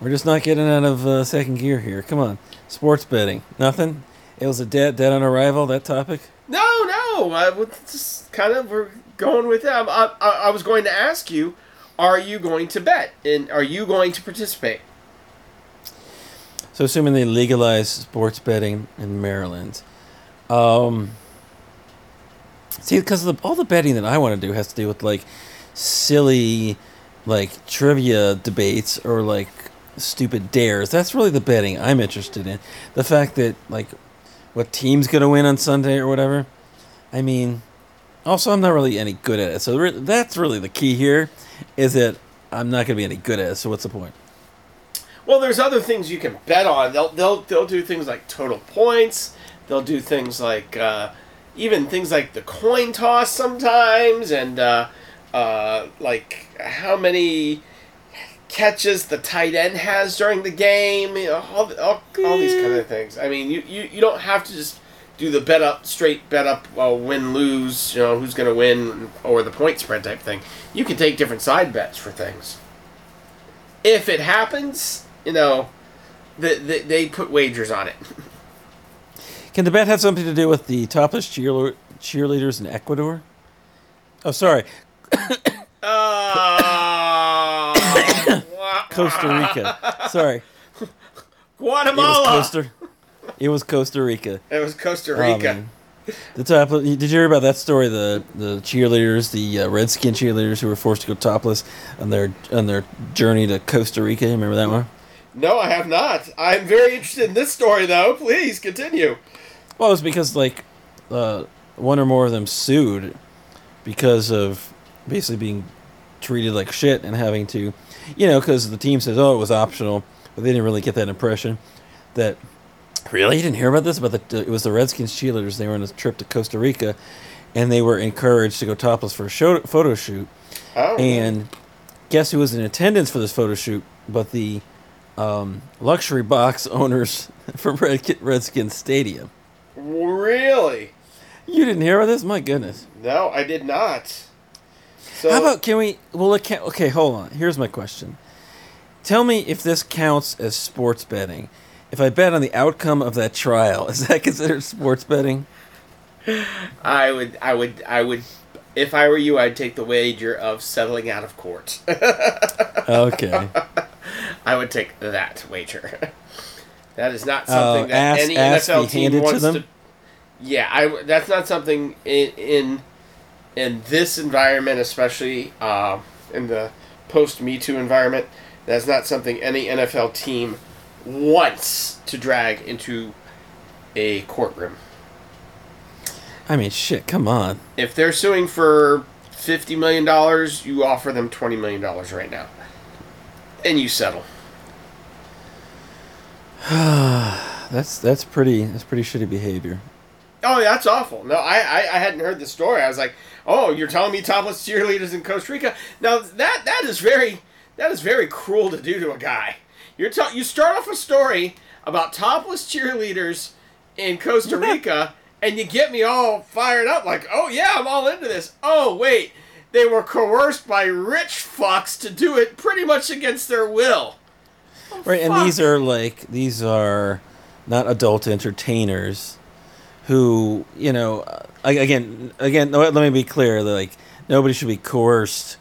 we're just not getting out of uh, second gear here. Come on, sports betting. Nothing. It was a dead dead on arrival. That topic. no, no, I was just kind of we're going with that. I, I, I was going to ask you, are you going to bet and are you going to participate? So assuming they legalize sports betting in Maryland, um, see, because all the betting that I want to do has to do with like silly, like trivia debates or like stupid dares. That's really the betting I'm interested in. The fact that like what team's gonna win on Sunday or whatever. I mean, also I'm not really any good at it. So re- that's really the key here, is that I'm not gonna be any good at it. So what's the point? Well, there's other things you can bet on. They'll they'll they'll do things like total points. They'll do things like uh, even things like the coin toss sometimes, and uh, uh, like how many catches the tight end has during the game. You know, all, all, all these kind of things. I mean, you, you, you don't have to just do the bet up straight bet up uh, win lose. You know who's going to win or the point spread type thing. You can take different side bets for things if it happens, you know, the, the, they put wagers on it. Can the bet have something to do with the topless cheerle- cheerleaders in Ecuador? Oh, sorry, Uh, Costa Rica. Sorry, Guatemala. it was. Costa. It was Costa Rica. it was Costa Oh, Rica. man. The top. Did you hear about that story? The the cheerleaders, the uh, Redskin cheerleaders who were forced to go topless on their on their journey to Costa Rica. Remember that one? No, I have not. I'm very interested in this story, though. Please continue. Well, it was because like uh, one or more of them sued because of basically being treated like shit and having to, you know, because the team says, oh, it was optional, but they didn't really get that impression that really you didn't hear about this. But the, it was the Redskins cheerleaders. They were on a trip to Costa Rica, and they were encouraged to go topless for a show, photo shoot. Oh, And guess who was in attendance for this photo shoot? But the um, luxury box owners from Red, Redskins Stadium. really? You didn't hear about this? My goodness. No, I did not. So, How about can we? Well, it can, okay. Hold on. Here's my question. Tell me if this counts as sports betting. If I bet on the outcome of that trial, is that considered sports betting? I would, I would, I would. If I were you, I'd take the wager of settling out of court. Okay. I would take that wager. that is not something Uh, that ass- any ass NFL team handed to wants to. Yeah, I. That's not something in in, in this environment, especially uh, in the post Me Too environment. That's not something any NFL team wants to drag into a courtroom. I mean, shit. Come on. If they're suing for fifty million dollars, you offer them twenty million dollars right now, and you settle. That's that's pretty. That's pretty shitty behavior. Oh, that's awful. No, I, I, I hadn't heard the story. I was like, oh, you're telling me topless cheerleaders in Costa Rica? Now that that is very that is very cruel to do to a guy. You're ta- you start off a story about topless cheerleaders in Costa Rica, and you get me all fired up like, oh yeah, I'm all into this. Oh wait, they were coerced by rich fucks to do it pretty much against their will. Oh, Right, and these are like these are not adult entertainers who you know ag- again again let me be clear like nobody should be coerced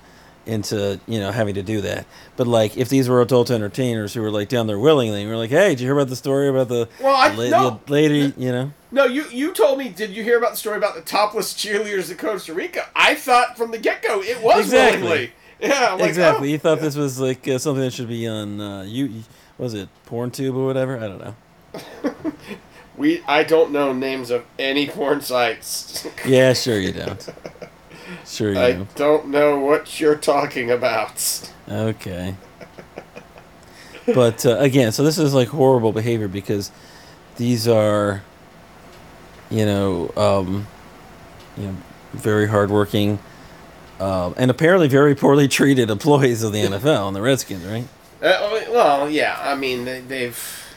into you know having to do that but like if these were adult entertainers who were like down there willingly and we're like hey did you hear about the story about the, Well, I- la- no. lady you know No, you you told me. Did you hear about the story about the topless cheerleaders in Costa Rica? I thought from the get go it was Exactly. willingly. Yeah, like, exactly oh. you thought this was like uh, something that should be on uh, you was it porn tube or whatever i don't know We I don't know names of any porn sites. yeah sure you don't sure you I do don't know what you're talking about. Okay. But uh, again, so this is like horrible behavior because these are, you know, um, you know, very hardworking, um, and apparently very poorly treated employees of the NFL and the Redskins, right? Uh, well, yeah. I mean, they, they've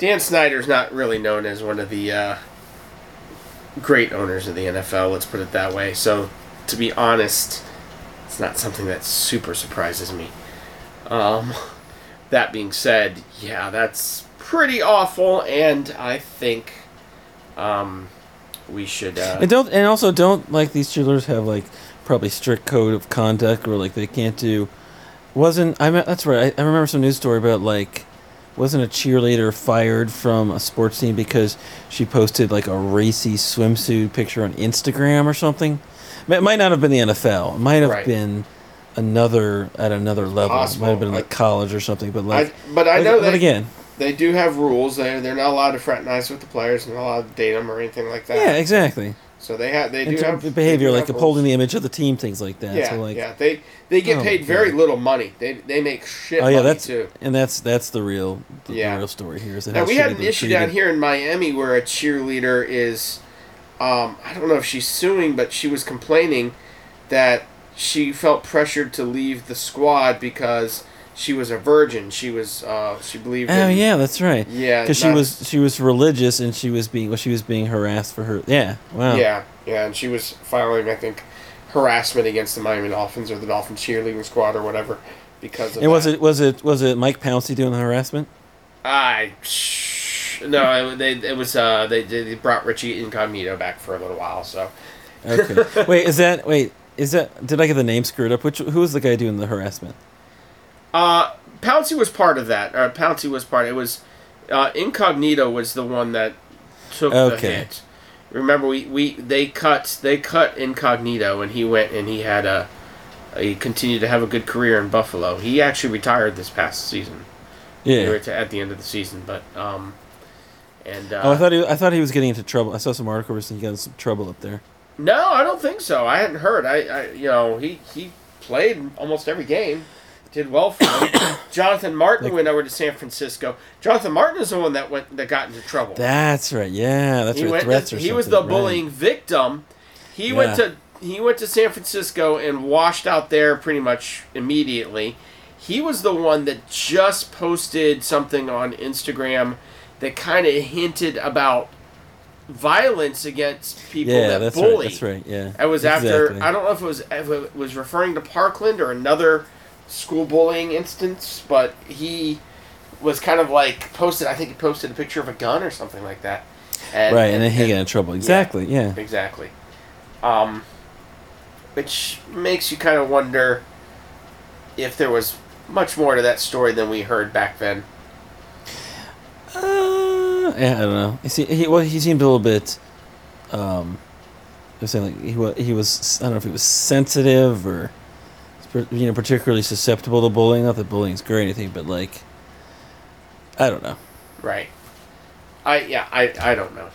Dan Snyder's not really known as one of the uh, great owners of the NFL. Let's put it that way. So, to be honest, it's not something that super surprises me. Um, that being said, yeah, that's pretty awful, and I think um, we should. Uh, And don't and also don't like these cheerleaders have like probably strict code of conduct or like they can't do. Wasn't I? That's right. I, I remember some news story about like wasn't a cheerleader fired from a sports team because she posted like a racy swimsuit picture on Instagram or something. It might not have been the NFL. It might have Right. been another at another level. Possible. It might have been I- like college or something. But like, I, but I but- know but that again, they do have rules. They they're not allowed to fraternize with the players, and not allowed to date them or anything like that. yeah, exactly. So they have they In do have behavior, do like have upholding the image of the team, things like that. Yeah, so like, yeah. They they get Oh, paid very little money. They they make shit Oh yeah, that's too. and that's that's the real the, the real story here. Is that Now we had an issue treated. down here in Miami where a cheerleader is, um, I don't know if she's suing, but she was complaining that she felt pressured to leave the squad because she was a virgin. She was uh, she believed. Oh in, yeah, that's right. yeah, Because she was she was religious and she was being well, she was being harassed for her. Yeah. Wow. Yeah, yeah, and she was filing, I think, harassment against the Miami Dolphins or the Dolphin cheerleading squad or whatever because of. And was that. it was it was it Mike Pouncey doing the harassment? I shh, no, it, they it was uh they they brought Richie Incognito back for a little while, so Okay. wait, is that wait is that did I get the name screwed up? Which who was the guy doing the harassment? Uh Pouncey was part of that. Uh, Pouncey was part. It was uh, Incognito was the one that took the Okay. hit, remember we, we they cut they cut incognito and he went and he had a he continued to have a good career in Buffalo. He actually retired this past season. Yeah. They were to- at the end of the season, but um, and uh, oh, I thought he. I thought he was getting into trouble. I saw some articles recently. He got in some trouble up there. no, I don't think so. I hadn't heard. I, I you know he he played almost every game, did well for him. Jonathan Martin Like- went over to San Francisco. Jonathan Martin is the one that went that got into trouble. That's right. Yeah, that's he right. went. Threats or he was the right. bullying victim. He went to he went to San Francisco and washed out there pretty much immediately. He was the one that just posted something on Instagram that kind of hinted about violence against people Yeah, that that's bully. right. That's right. Yeah. It was after I don't know if it was if it was referring to Parkland or another school bullying instance, but he was kind of like posted. I think he posted a picture of a gun or something like that. And, right, and then he got in trouble. Exactly. Yeah. exactly. Um, which makes you kind of wonder if there was much more to that story than we heard back then. Uh, yeah, I don't know. He, se- he well, he seemed a little bit. Um, I was saying like he was he was I don't know if he was sensitive or, you know, particularly susceptible to bullying. Not that bullying's great or anything, but like, I don't know. Right. I yeah I I don't know.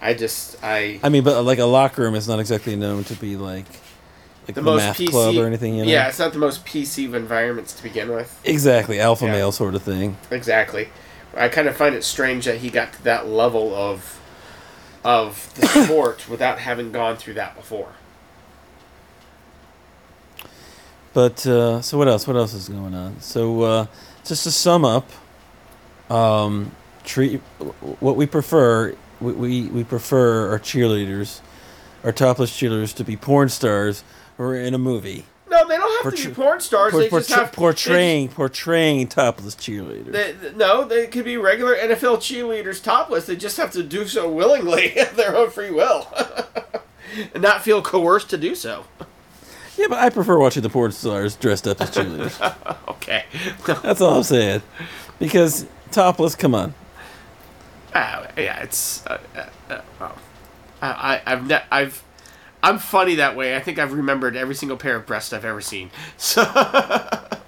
I just I I mean, but like a locker room is not exactly known to be like, like the the, most math PC club or anything. You know? Yeah, it's not the most PC of environments to begin with. Exactly, alpha Yeah. male sort of thing. Exactly. I kind of find it strange that he got to that level of of the sport without having gone through that before. But uh, so what else? What else is going on? So uh, just to sum up, um, treat what we prefer. We, we we prefer our cheerleaders, our topless cheerleaders, to be porn stars or in a movie. No, they don't have to be porn stars. Por- they just portray- have portraying portraying topless cheerleaders. They, no, they could be regular NFL cheerleaders topless. They just have to do so willingly of their own free will, and not feel coerced to do so. Yeah, but I prefer watching the porn stars dressed up as cheerleaders. Okay. That's all I'm saying. Because topless, come on. Uh, yeah, it's. Uh, uh, uh, oh. I, I, I've, ne- I've, I'm funny that way. I think I've remembered every single pair of breasts I've ever seen. So.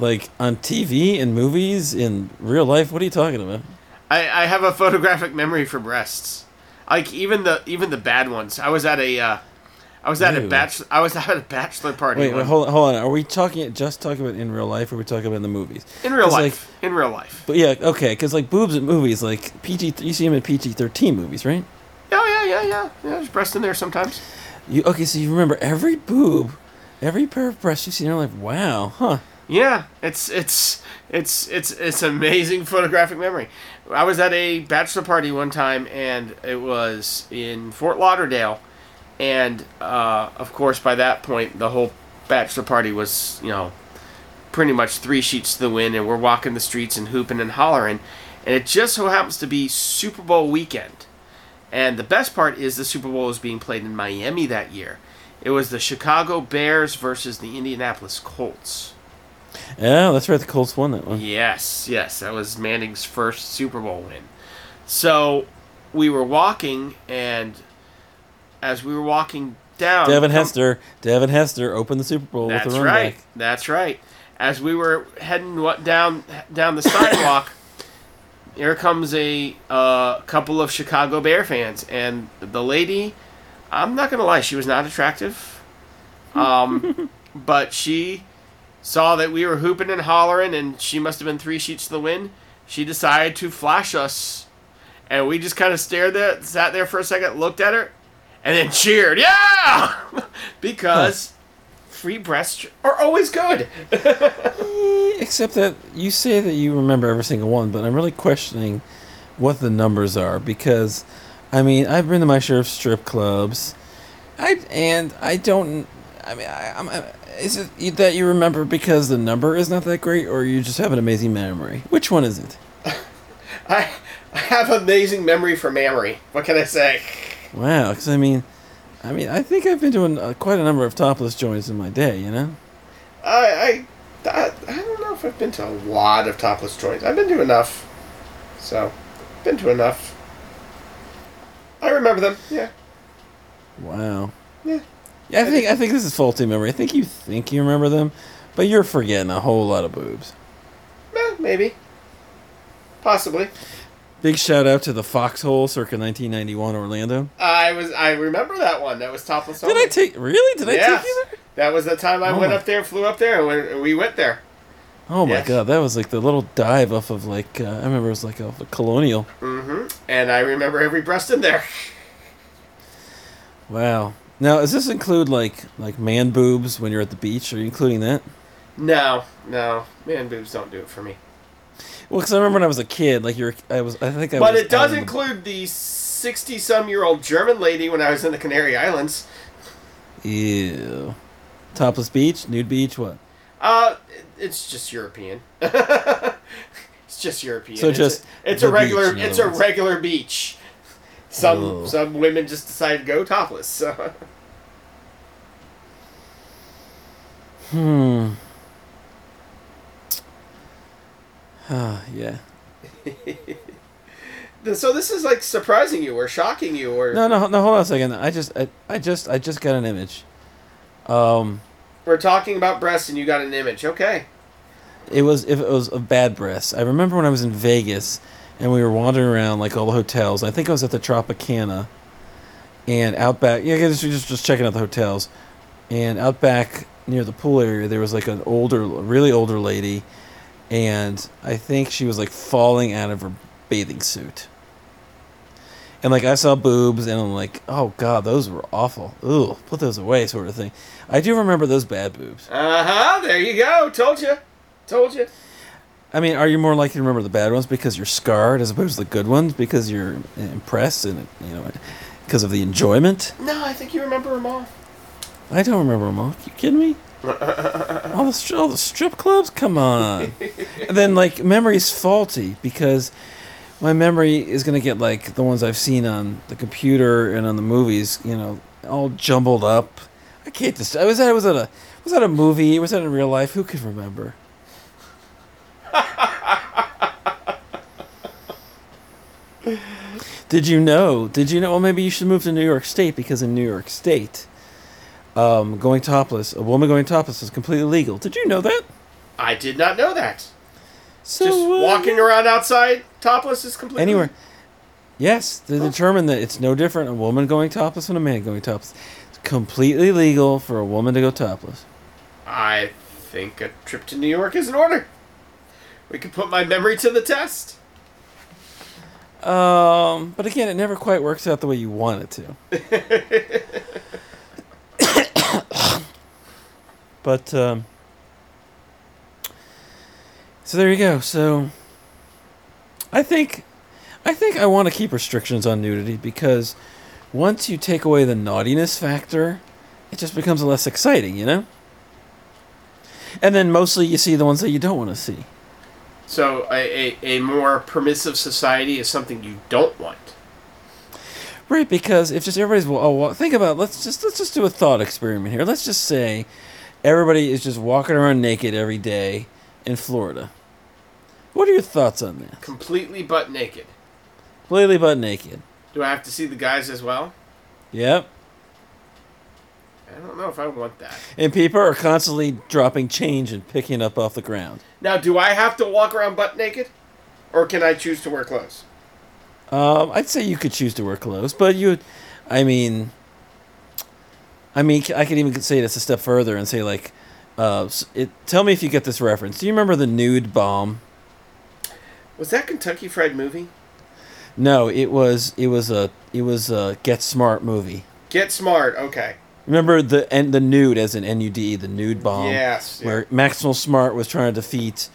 Like on TV and movies in real life. What are you talking about? I, I have a photographic memory for breasts. Like even the even the bad ones. I was at a uh, I was at a Ew. bachelor I was at a bachelor party Wait, wait, hold on, hold on. Are we talking just talking about in real life, or are we talking about in the movies? in real life. in real life. But yeah, okay, because like boobs in movies, like PG, you see them in PG thirteen movies, right? Yeah, yeah, yeah, yeah. Yeah, there's breasts in there sometimes. You okay? So you remember every boob, every pair of breasts you see, and you're like, wow, huh? Yeah, it's it's it's it's it's amazing photographic memory. I was at a bachelor party one time, and it was in Fort Lauderdale, and uh, of course by that point the whole bachelor party was you know pretty much three sheets to the wind, and we're walking the streets and hooping and hollering, and it just so happens to be Super Bowl weekend, and the best part is the Super Bowl was being played in Miami that year. It was the Chicago Bears versus the Indianapolis Colts. Yeah, that's right. The Colts won that one. Yes, yes, that was Manning's first Super Bowl win. So we were walking, and as we were walking down, Devin come- Hester, Devin Hester opened the Super Bowl That's with a run right. back. That's right. As we were heading down down the sidewalk, here comes a uh, couple of Chicago Bear fans, and the lady, I'm not gonna lie, she was not attractive, um, but she saw that we were hooping and hollering, and she must have been three sheets to the wind. She decided to flash us, and we just kind of stared there, sat there for a second, looked at her, and then cheered, yeah, because free breasts are always good. Except that you say that you remember every single one, but I'm really questioning what the numbers are because, I mean, I've been to my share of strip clubs, I and I don't. I mean, I, I'm. I, is it that you remember because the number is not that great, or you just have an amazing memory? Which one is it? I, I have amazing memory for memory. What can I say? Wow, because I mean, I mean, I think I've been to an, uh, quite a number of topless joints in my day. You know. I, I, I, I don't know if I've been to a lot of topless joints. I've been to enough. So, been to enough. I remember them. Yeah. Wow. Yeah. Yeah, I think I think this is faulty memory. I think you think you remember them, but you're forgetting a whole lot of boobs. Eh, maybe. Possibly. Big shout out to the Foxhole circa 1991 Orlando. I was. I remember that one. That was topless. Did only. I take really? Did I take you there? That was the time I Oh went my- up there, flew up there, and we- we went there. Oh my Yes. god, that was like the little dive off of like uh, I remember it was like a, of Colonial. hmm And I remember every breast in there. Wow. Now, does this include like like man boobs when you're at the beach? Are you including that? No, no, man, boobs don't do it for me. Well, because I remember when I was a kid, like you're, I was, I think I. But was it does out include the sixty-some-year-old German lady when I was in the Canary Islands. Ew. Topless beach, nude beach, what? Uh, it's just European. it's just European. So It's just a, it's a regular beach, it's a regular beach. Some some women just decide to go topless. So. Hmm. Ah, yeah. So this is like surprising you or shocking you or No, no, no. Hold on a second. I just, I, I just, I just got an image. Um, we're talking about breasts and you got an image. Okay. it was, if it was a bad breast. I remember when I was in Vegas, and we were wandering around like all the hotels. I think I was at the Tropicana, and out back, yeah, just just just checking out the hotels, and out back near the pool area, there was like an older, really older lady, and I think she was like falling out of her bathing suit. And like I saw boobs, and I'm like, oh god, those were awful. Ooh, put those away, sort of thing. I do remember those bad boobs. Uh huh. There you go. Told you. Told you. I mean, are you more likely to remember the bad ones because you're scarred as opposed to the good ones because you're impressed and you know because of the enjoyment? No, I think you remember them all. I don't remember them all. Are You kidding me? All the all the strip clubs? Come on. and then like memory's faulty because my memory is gonna get like the ones I've seen on the computer and on the movies. You know, all jumbled up. I can't just. Was that was that a was that a movie? Was that in real life? Who could remember? Did you know? Did you know? Well, maybe you should move to New York State because in New York State, um, going topless, a woman going topless is completely legal. Did you know that? I did not know that. So Just uh, walking around outside topless is completely anywhere. Yes, they determined that it's no different a woman going topless than a man going topless. It's completely legal for a woman to go topless. I think a trip to New York is in order. We could put my memory to the test. Um, but again, it never quite works out the way you want it to. but um, so there you go. So I think I think I want to keep restrictions on nudity because once you take away the naughtiness factor, it just becomes less exciting, you know. And then mostly you see the ones that you don't want to see. So a, a, a more permissive society is something you don't want. Right, because if just everybody's well, oh, well, think about let's just let's just do a thought experiment here. Let's just say everybody is just walking around naked every day in Florida. What are your thoughts on that? Completely butt naked. Completely butt naked. Do I have to see the guys as well? Yep. I don't know if I want that. And people are constantly dropping change and picking up off the ground. Now, do I have to walk around butt naked? Or can I choose to wear clothes? Um, I'd say you could choose to wear clothes, but you, I mean, I mean, I could even say this a step further and say like, uh, it. Tell me if you get this reference. Do you remember the nude bomb? Was that Kentucky Fried Movie? No, it was it was a it was a Get Smart movie. Get Smart, okay. Remember the and the nude as an N U D the nude bomb. yes. yeah. Where Maxwell Smart was trying to defeat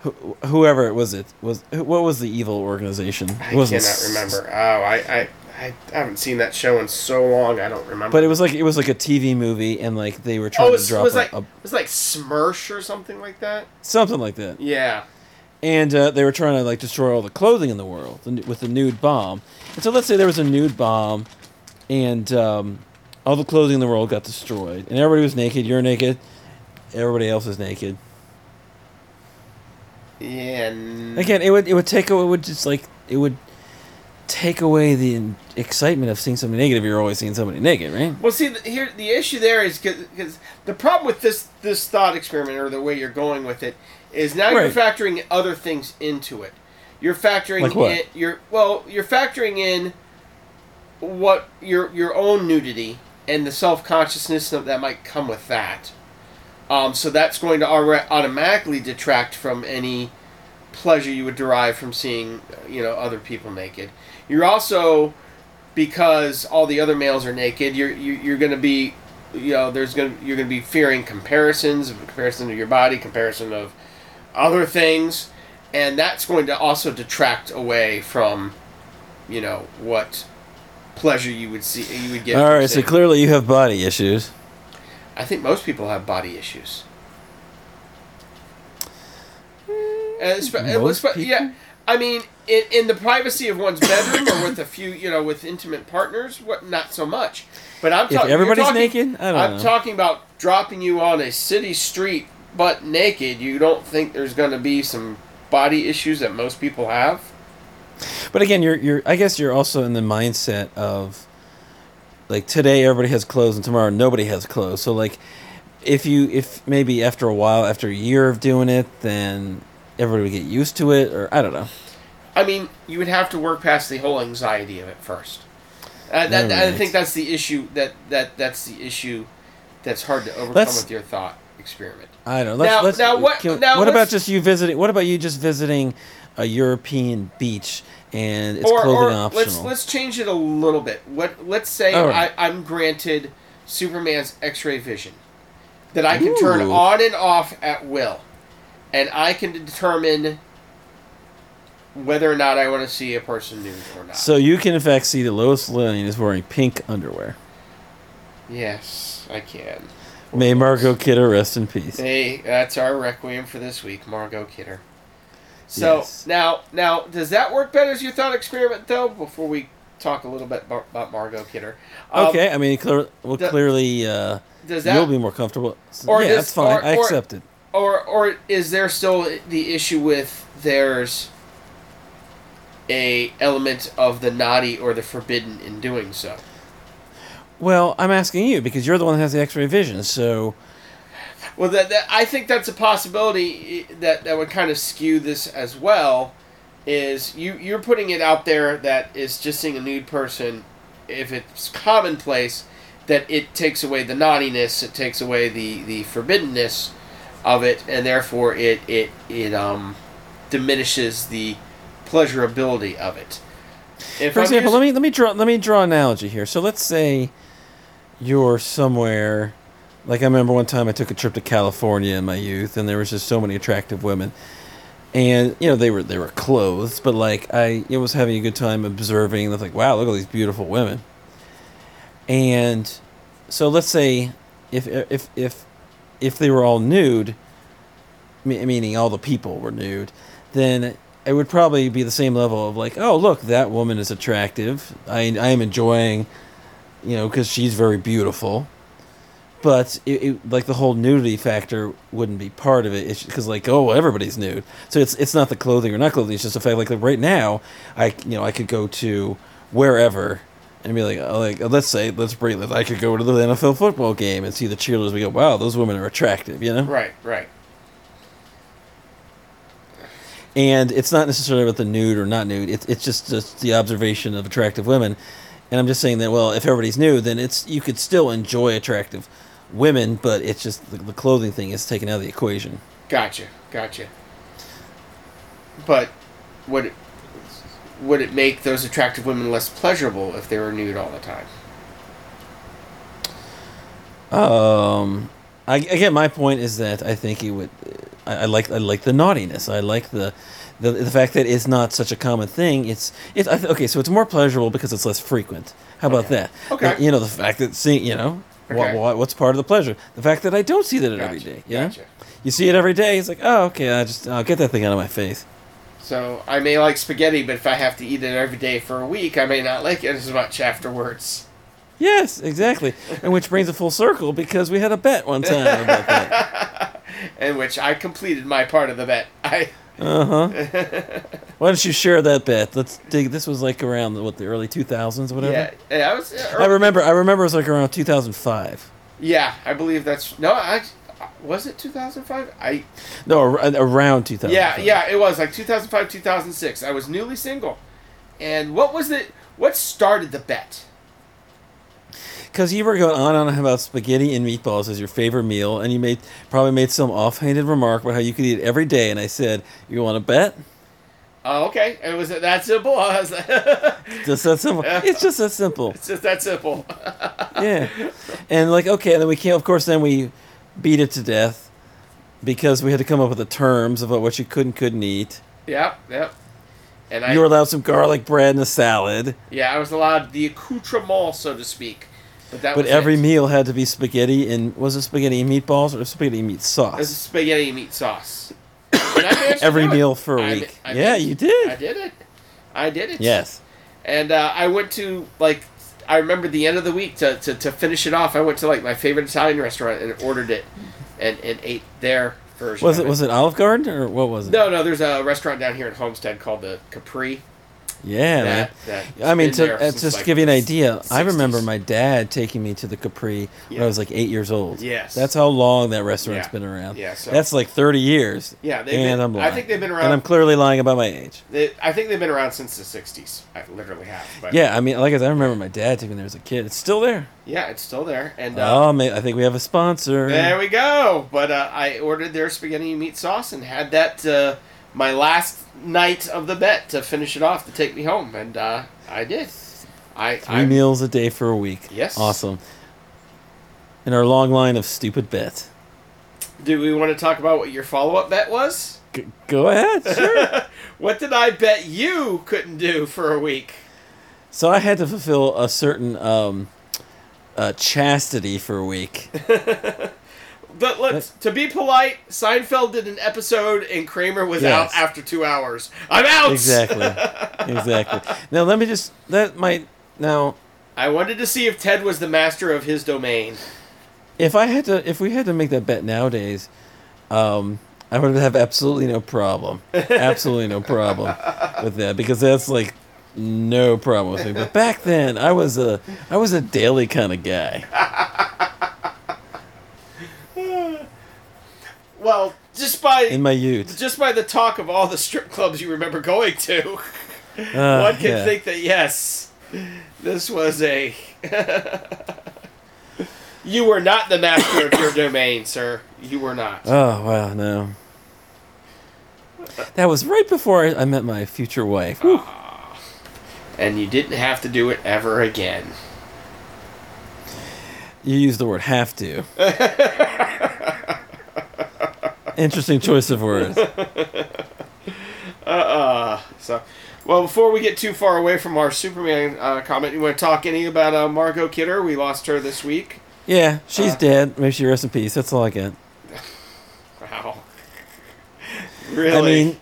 who, whoever it was. It was what was the evil organization? It I cannot remember. Oh, I, I, I haven't seen that show in so long. I don't remember. But it was like it was like a TV movie, and like they were trying oh, it to was, drop was a, like a- it was like SMERSH or something like that. something like that. Yeah. and uh, they were trying to like destroy all the clothing in the world with the nude bomb. And so let's say there was a nude bomb, and um, all the clothing in the world got destroyed, and everybody was naked. You're naked. Everybody else is naked. Yeah. Again, it would it would take it would just like it would take away the excitement of seeing somebody naked if you're always seeing somebody naked, right? Well, see, the, here the issue there is because the problem with this this thought experiment or the way you're going with it is now Right. you're factoring other things into it. You're factoring Like what? in you're well, you're factoring in what your your own nudity and the self consciousness that, might come with that. Um, so that's going to automatically detract from any pleasure you would derive from seeing you know other people naked. You're also because all the other males are naked. You're you're, you're going to be you know there's going to you're going to be fearing comparisons, comparison of your body, comparison of other things, and that's going to also detract away from you know what pleasure you would see you would get. All right, so clearly you have body issues. I think most people have body issues. Eh, and spe- and Most spe- people? yeah, I mean, in, in the privacy of one's bedroom or with a few, you know, with intimate partners, what not so much. But I'm talking. everybody's talking, naked, I don't I'm know. talking about dropping you on a city street butt naked. You don't think there's going to be some body issues that most people have? But again, you're you're I guess you're also in the mindset of like today everybody has clothes and tomorrow nobody has clothes. So like if you if maybe after a while, after a year of doing it, then everybody would get used to it or I don't know. I mean, you would have to work past the whole anxiety of it first. Uh, that, I think that's the issue. That that that's the issue that's hard to overcome Let's- with your thought experiment. I don't know. Let's, Now- let's, now what- can- now what about just you visiting? What about you just visiting a European beach and it's or clothing or optional? let's let's change it a little bit. What let's say right. I, I'm granted Superman's X-ray vision that I can turn on and off at will, and I can determine whether or not I want to see a person nude or not. so you can in fact see that Lois Lane is wearing pink underwear. yes, I can. May Margot Kidder rest in peace. Hey, that's our requiem for this week, Margot Kidder. So Yes. now, now, does that work better as your thought experiment, though? Before we talk a little bit about, about Margot Kidder, Um, Okay, I mean, clear, well, clearly uh, Does that you'll be more comfortable. Or yeah, does- that's fine. or- I or- accept it. Or or is there still the issue with there's a element of the naughty or the forbidden in doing so? Well, I'm asking you because you're the one that has the X-ray vision. So Well, that, that I think that's a possibility eh, that that would kind of skew this as well. Is you you're putting it out there that is just seeing a nude person, if it's commonplace, that it takes away the naughtiness, it takes away the the forbiddenness of it, and therefore it it it um diminishes the pleasurability of it. If For I'm example, us- let me let me draw let me draw an analogy here. So let's say you're somewhere like I remember one time I took a trip to California in my youth and there was just so many attractive women. And you know, they were they were clothed, but like I it was having a good time observing and I was like, wow, look at these beautiful women. And so let's say if if if if they were all nude, meaning all the people were nude, then it would probably be the same level of like, oh look, that woman is attractive. I I am enjoying, you know, because she's very beautiful. But it, it, like the whole nudity factor wouldn't be part of it. It's because like oh everybody's nude, so it's it's not the clothing or not clothing. It's just the fact like, like right now, I you know I could go to wherever and be like oh, like let's say let's bring this. I could go to the NFL football game and see the cheerleaders. We go wow those women are attractive, you know. right, right. and it's not necessarily about the nude or not nude. It's it's just, just the observation of attractive women, and I'm just saying that well, if everybody's nude, then it's you could still enjoy attractive women, but it's just the, the clothing thing is taken out of the equation. Gotcha, gotcha. But it would it make those attractive women less pleasurable if they were nude all the time? Um, I, again, my point is that I think it would. I, I like I like the naughtiness. I like the. The, the fact that it's not such a common thing, it's it's okay. So it's more pleasurable because it's less frequent. How about Okay. that? Okay. You know the fact that seeing you know what, Okay. what what's part of the pleasure? The fact that I don't see that every Gotcha, day. Yeah. gotcha. You see it every day. It's like, oh, okay. I just I'll get that thing out of my face. So I may like spaghetti, but if I have to eat it every day for a week, I may not like it as much afterwards. Yes, exactly. and which brings a full circle because we had a bet one time about that. In which I completed my part of the bet. I Uh huh. Why don't you share that bet? Let's dig. This was like around what the early two thousands, whatever. yeah, yeah, I was. I remember. I remember it was like around two thousand five. Yeah, I believe that's no. I was it 2005. I No, uh, around two thousand. yeah yeah it was like 2005 2006. I was newly single, and what was it? What started the bet? Because you were going on and on about spaghetti and meatballs as your favorite meal, and you made probably made some offhanded remark about how you could eat it every day, and I said, "You want to bet?" Oh, okay. It was that simple. Just that simple. It's just that simple. it's just that simple. Yeah. And like, okay, and then we came. Of course, then we beat it to death because we had to come up with the terms about what you could and couldn't eat. yep, yep. And I You were allowed some garlic bread and a salad, yeah I was allowed the accoutrement, so to speak. But that but every it. meal had to be spaghetti and was it spaghetti and meatballs or spaghetti and meat sauce? It was spaghetti meat sauce. And I managed to Every it. meal for a I- week. Yeah, managed- you did. I did it. I did it. Yes. And uh, I went to like I remember the end of the week to, to, to finish it off. I went to like my favorite Italian restaurant and ordered it, and, and ate their version. Was of it was it Olive Garden or what was it? No, no. There's a restaurant down here in Homestead called the Capri. Yeah, man. that, that I mean, to uh, just like, give you an idea, I remember my dad taking me to the Capri when I was like eight years old. Yes. That's how long that restaurant's Yeah. been around. Yeah, so- That's like 30 years. Yeah, and been- I'm lying. I think they've been around, And I'm clearly lying about my age. They, I think they've been around since the '60s. I literally have. But Yeah, I mean, like I said, I remember my dad taking me there as a kid. It's still there. yeah, it's still there. And uh, oh, man, I think we have a sponsor. There we go. But uh, I ordered their spaghetti and meat sauce and had that uh, my last night of the bet to finish it off to take me home, and uh, I did. I, Three I meals a day for a week. Yes. Awesome. In our long line of stupid bets. do we want to talk about what your follow up bet was? G- go ahead. Sure. what did I bet you couldn't do for a week? so I had to fulfill a certain um, uh, chastity for a week. But let's to be polite. Seinfeld did an episode and Kramer was Yes. out after two hours. I'm out. Exactly. exactly. Now let me just that might now I wanted to see if Ted was the master of his domain. if I had to if we had to make that bet nowadays, um, I would have absolutely no problem. Absolutely no problem with that because that's like no problem with me. But back then I was a I was a daily kind of guy. Well, just by In my youth. just by the talk of all the strip clubs you remember going to, Uh, one can yeah. think that yes, this was a. you were not the master of your domain, sir. You were not. Oh wow, no. That was right before I, met my future wife. Whew. and you didn't have to do it ever again. You used the word have to. Interesting choice of words. Uh, so, well, before we get too far away from our Superman uh, comment, you want to talk any about uh, Margot Kidder? We lost her this week. Yeah, she's Uh, dead. Maybe she rest in peace. That's all I get. Wow. Really? I mean,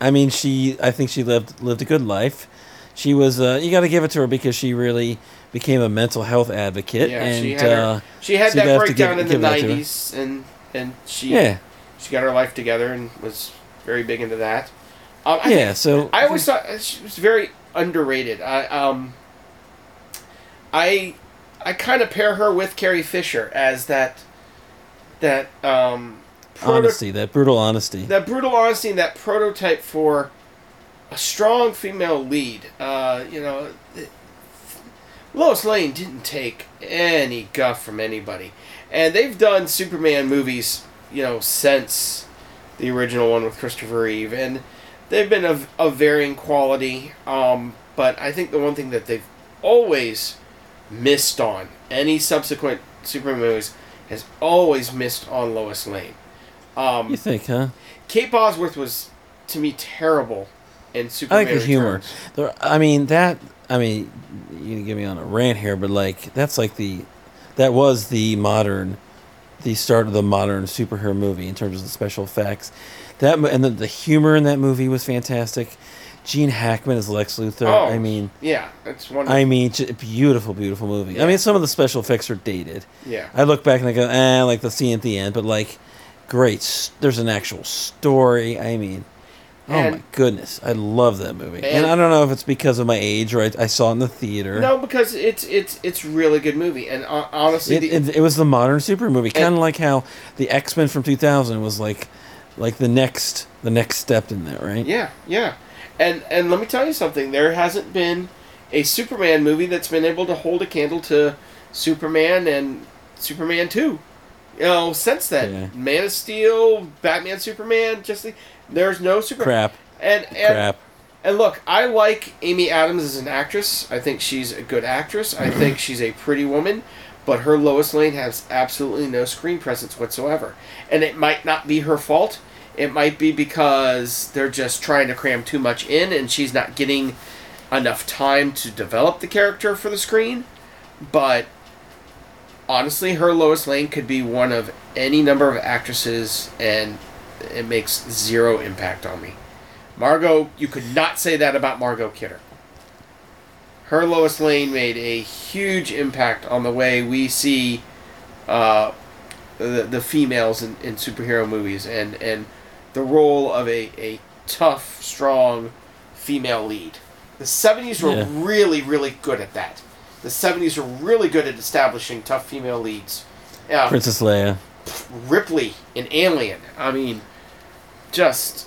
I mean, she. I think she lived lived a good life. She was. Uh, you got to give it to her because she really became a mental health advocate. yeah, and she had, her- uh, she had so that breakdown give- in the give that to her. '90s, and and she yeah, she got her life together and was very big into that. Um, I yeah. So I always thought she was very underrated. I um, I I kind of pair her with Carrie Fisher as that that um proto- honesty, that brutal honesty. that brutal honesty and that prototype for a strong female lead. Uh, you know, Lois Lane didn't take any guff from anybody, and they've done Superman movies, you know, since the original one with Christopher Reeve, and they've been of, of varying quality. Um, but I think the one thing that they've always missed on any subsequent Superman movies has always missed on Lois Lane. Um, you think, huh? Kate Bosworth was to me terrible in Super. I like the humor. There, I mean that. I mean, you can get me on a rant here, but like that's like the, that was the modern, the start of the modern superhero movie in terms of the special effects. That and the, the humor in that movie was fantastic. Gene Hackman as Lex Luthor. Oh, I mean, yeah, it's wonderful. I mean, beautiful, beautiful movie. I mean, some of the special effects are dated. yeah, I look back and I go, eh, like the scene at the end, but like, great. There's an actual story. I mean, Oh And- my goodness, I love that movie, and, And- I don't know if it's because of my age or I, I saw it in the theater. No, because it's it's it's really good movie, and uh, honestly, It, the, it, it was the modern super movie, kind of like how the X Men from 2000 was like, like the next the next step in that, right? yeah, yeah, and and let me tell you something. There hasn't been a Superman movie that's been able to hold a candle to Superman and Superman Two. You know, since then, Yeah. Man of Steel, Batman, Superman, just the, there's no super Crap, and and crap. And look, I like Amy Adams as an actress. I think she's a good actress. I think she's a pretty woman, but her Lois Lane has absolutely no screen presence whatsoever. And it might not be her fault. It might be because they're just trying to cram too much in and she's not getting enough time to develop the character for the screen. But honestly, her Lois Lane could be one of any number of actresses and it makes zero impact on me. Margot, you could not say that about Margot Kidder. Her Lois Lane made a huge impact on the way we see uh, the, the females in, in superhero movies and, and the role of a, a tough, strong female lead. The 70s were Yeah. really, really good at that. The 70s were really good at establishing tough female leads. Yeah, Princess Leia. Ripley in Alien. I mean, just.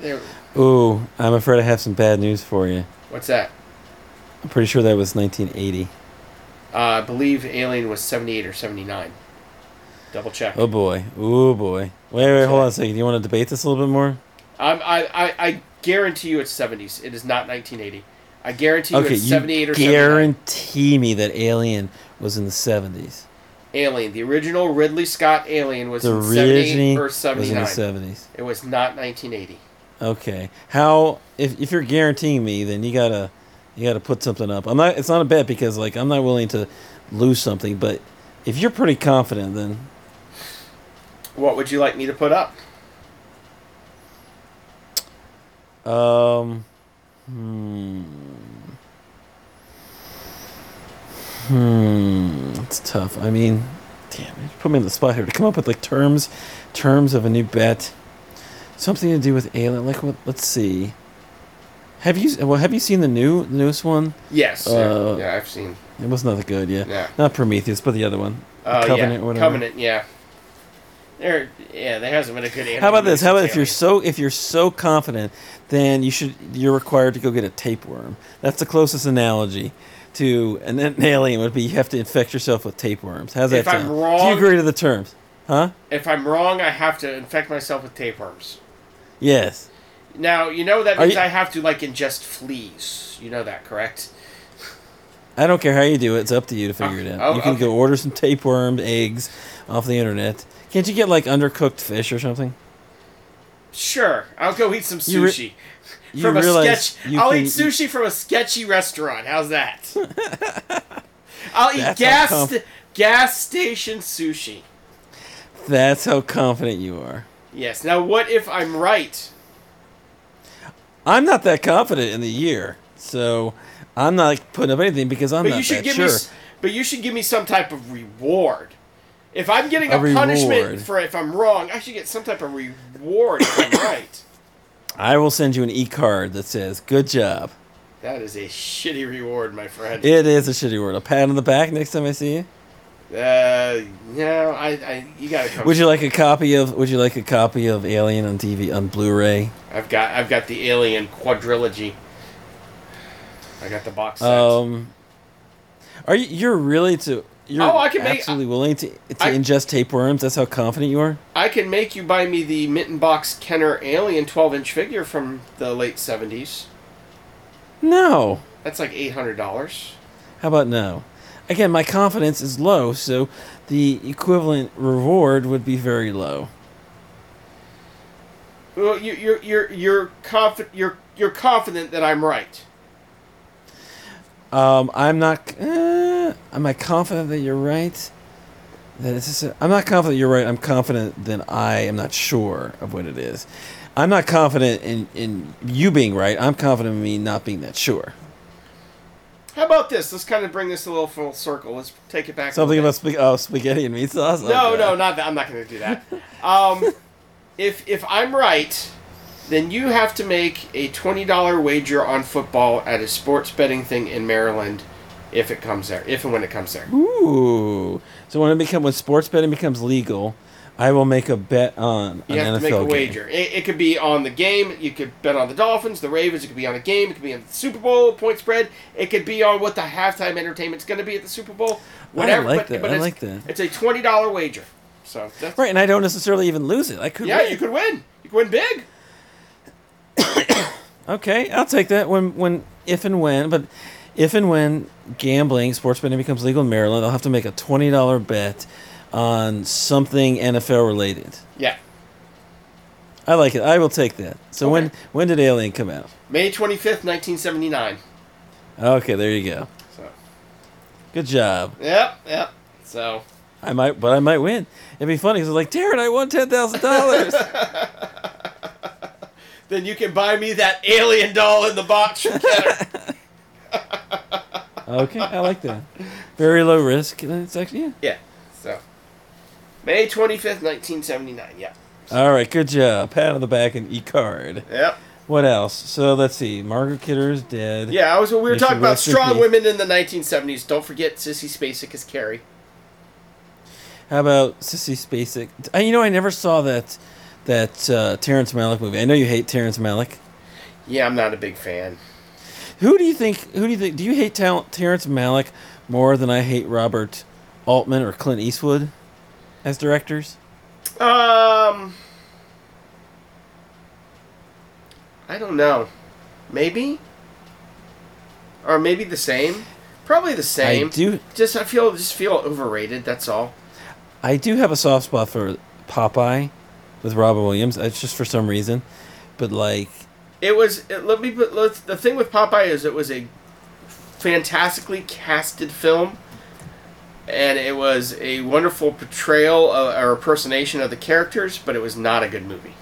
There, Ooh, I'm afraid I have some bad news for you. what's that? I'm pretty sure that was 1980. Uh, I believe Alien was 78 or 79. Double check. Oh boy, oh boy. Wait, wait, hold on a second. Do you want to debate this a little bit more? I'm, I, I, I guarantee you it's 70s. It is not 1980. I guarantee you Okay, it's you 78 or 79. guarantee me that Alien was in the 70s. Alien. The original Ridley Scott Alien was The in 78 original or was in the 79. 70s. It was not 1980. Okay. How if if you're guaranteeing me, then you gotta you gotta put something up. I'm not. It's not a bet because like I'm not willing to lose something. But if you're pretty confident, then What would you like me to put up? um, hmm, hmm, it's tough. I mean, damn, you put me in the spot here to come up with like terms, terms of a new bet. Something to do with alien. Like what? Let's see. Have you well? Have you seen the new the newest one? Yes. Uh, yeah, yeah, I've seen. It was not that good. Yeah. Yeah. Not Prometheus, but the other one. Uh, Covenant yeah. Covenant, yeah. There, yeah, there hasn't been a good. Answer. How about this? How about if you're so if you're so confident, then you should you're required to go get a tapeworm. That's the closest analogy to an, an alien would be you have to infect yourself with tapeworms. How's that If I'm sound? Do you agree to the terms? Huh? If I'm wrong, I have to infect myself with tapeworms. Yes. Now you know that means you- I have to like ingest fleas. You know that, correct? I don't care how you do it. It's up to you to figure Oh, it out. oh, you can okay. go order some tapeworm eggs off the internet. Can't you get like undercooked fish or something? Sure, I'll go eat some sushi You from a sketch. I'll eat sushi from a sketchy restaurant. How's that? I'll eat gas st- gas station sushi. That's how confident you are. Yes. Now, what if I'm right? I'm not that confident in the year, so I'm not putting up anything because I'm But not you should that give sure. me. But you should give me some type of reward. If I'm getting a, A punishment for if I'm wrong, I should get some type of reward if I'm right. I will send you an e-card that says "Good job." That is a shitty reward, my friend. It is a shitty reward. A pat on the back next time I see you. Uh, no, I, I, you gotta come. Would you like a copy of Would you like a copy of Alien on TV on Blu-ray? I've got, I've got the Alien quadrilogy. I got the box set. Um, are you? You're really to? You're Oh, I can make- absolutely willing to to I- ingest tapeworms. That's how confident you are. I can make you buy me the Mint in Box Kenner Alien 12-inch figure from the late 70s. No. That's like $800. How about no? Again, my confidence is low, so the equivalent reward would be very low. Well, you, you're, you're, you're confident, you're, you're confident that I'm right. Um, I'm not. Uh, am I confident that you're right? That it's just, I'm not confident you're right. I'm confident that I am not sure of what it is. I'm not confident in, in you being right. I'm confident in me not being that sure. How about this? Let's kind of bring this a little full circle. Let's take it back. Something about spag- oh, spaghetti and meat sauce. No, Okay. no, not that. I'm not going to do that. Um, if if I'm right, then you have to make a twenty dollar wager on football at a sports betting thing in Maryland, if it comes there, if and when it comes there. Ooh. So when it become when sports betting becomes legal, I will make a bet on You an have NFL to make a game. wager. It, it could be on the game. You could bet on the Dolphins, the Ravens. It could be on a game. It could be on the Super Bowl point spread. It could be on what the halftime entertainment's going to be at the Super Bowl. Whatever. I like but, that. But I like that. It's a twenty dollar wager. So that's Right, and I don't necessarily even lose it. I could. yeah. win. You could win. You could win big. Okay, I'll take that when when if and when, but if and when gambling, sports betting becomes legal in Maryland, I'll have to make a twenty dollar bet on something NFL related. Yeah. I like it. I will take that. So when Okay. when did Alien come out? May twenty fifth, nineteen seventy nine. Okay, there you go. So Good job. yep, yep. So I might, but I might win. It'd be funny because like, Darren, I won ten thousand dollars. then you can buy me that alien doll in the box from Kenner. okay, I like that. Very low risk. It's actually yeah. yeah. So May twenty fifth, nineteen seventy nine. Yeah. All right, good job. Pat on the back and e card. Yep. What else? So let's see. Margaret Kidder is dead. Yeah, I was. We were talking about rest in strong women in the 1970s. Don't forget Sissy Spacek as Carrie. How about Sissy Spacek? You know, I never saw that that uh, Terrence Malick movie. I know you hate Terrence Malick. Yeah, I'm not a big fan. Who do you think? Who do you think? Do you hate Tal- Terrence Malick more than I hate Robert Altman or Clint Eastwood as directors? Um, I don't know. Maybe, or maybe the same. Probably the same. I do. Just I feel just feel overrated. That's all. I do have a soft spot for Popeye with Robin Williams. It's just for some reason, but like, It was. It, let me put. Let's, the thing with Popeye is it was a fantastically casted film, and it was a wonderful portrayal of, or impersonation of the characters, but it was not a good movie.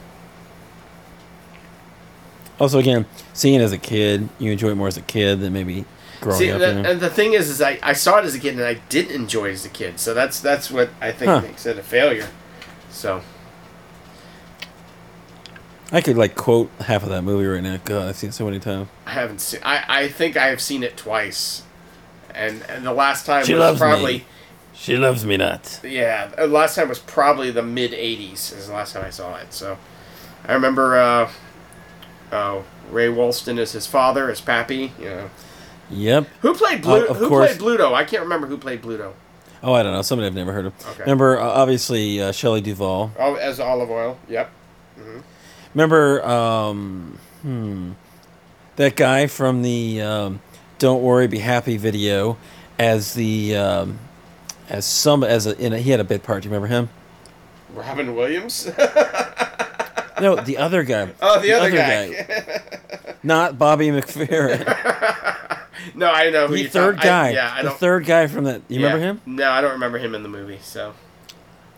also again, seeing it as a kid, you enjoy it more as a kid than maybe growing See, up. the, you know? and the thing is, is I, I saw it as a kid and I didn't enjoy it as a kid. So that's that's what I think Huh. makes it a failure. So I could like quote half of that movie right now. God, I've seen it so many times. I haven't seen. I, I think I have seen it twice, and and the last time She was loves probably me. She loves me not. yeah. The last time was probably the mid '80s. Is the last time I saw it. So I remember uh, uh, Ray Walston is his father, as Pappy. You know Yep. who played Blue, Uh, of who course. played Bluto. I can't remember who played Bluto. Oh, I don't know. Somebody I've never heard of. Okay. Remember, uh, obviously, uh, Shelley Duvall. Oh, as Olive Oyl. Yep. Remember, um, hmm, that guy from the um, "Don't Worry, Be Happy" video as the um, as some as a, in a, he had a bit part. Do you remember him? Robin Williams. No, the other guy. oh, the, other, guy. not Bobby McFerrin. no, I know who the third guy. I, yeah, I the don't. third guy from that. You remember him? No, I don't remember him in the movie. So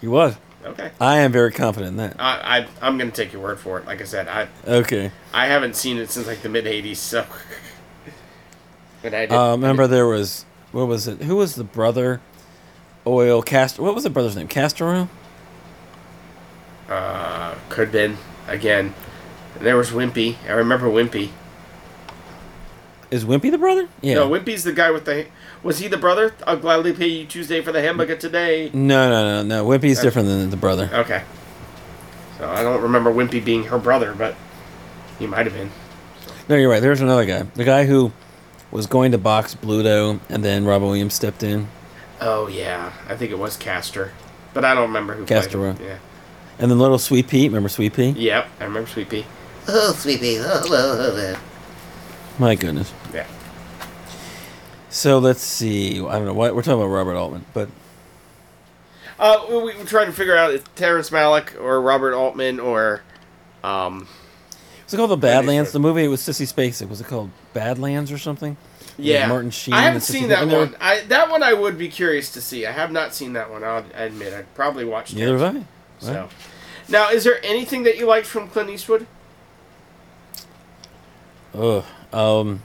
He was. Okay, I am very confident in that. I, I I'm gonna take your word for it. Like I said, I Okay. I haven't seen it since like the mid '80s. So, but I did. Uh, remember there was what was it? Who was the brother? Oil Castor. What was the brother's name? Castor Oil. uh, could have been again. There was Wimpy. I remember Wimpy. Is Wimpy the brother? Yeah. No, Wimpy's the guy with the. Was he the brother? I'll gladly pay you Tuesday for the hamburger today. No, no, no, no. Wimpy's different than the brother. Okay. So I don't remember Wimpy being her brother, but he might have been. No, you're right. There's another guy. The guy who was going to box Bluto, and then Robin Williams stepped in, Oh yeah, I think it was Castor, but I don't remember who. Castor, played him. Yeah. and then little Sweet Pea. Remember Sweet Pea? Yep, I remember Sweet Pea. Oh, sweetie. Oh, oh, oh, oh. My goodness. So let's see. I don't know what we're talking about. Robert Altman, but Uh, we we were trying to figure out if Terrence Malick or Robert Altman or, um, was it called the Badlands? The movie it was Sissy Spacek. Was it called Badlands or something? With yeah, Martin Sheen. I haven't Sissy seen Spacek. that one. I that one I would be curious to see. I have not seen that one. I'll admit. I'd probably watched. Neither it. have I. So, now is there anything that you liked from Clint Eastwood? Ugh. Um,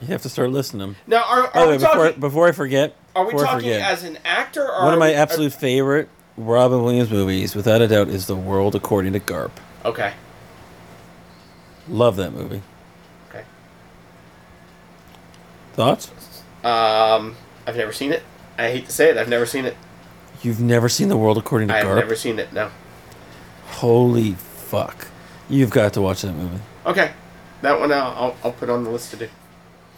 you have to start listening to them. Now, are, are the way, we before, talking? before I forget, Are we talking forget, as an actor? Or one of my we- absolute favorite Robin Williams movies, without a doubt, is The World According to Garp. Okay. Love that movie. Okay. Thoughts? Um, I've never seen it. I hate to say it, I've never seen it. You've never seen The World According to Garp? I've never seen it. No. Holy fuck! You've got to watch that movie. Okay, that one I'll, I'll, I'll put on the list to do.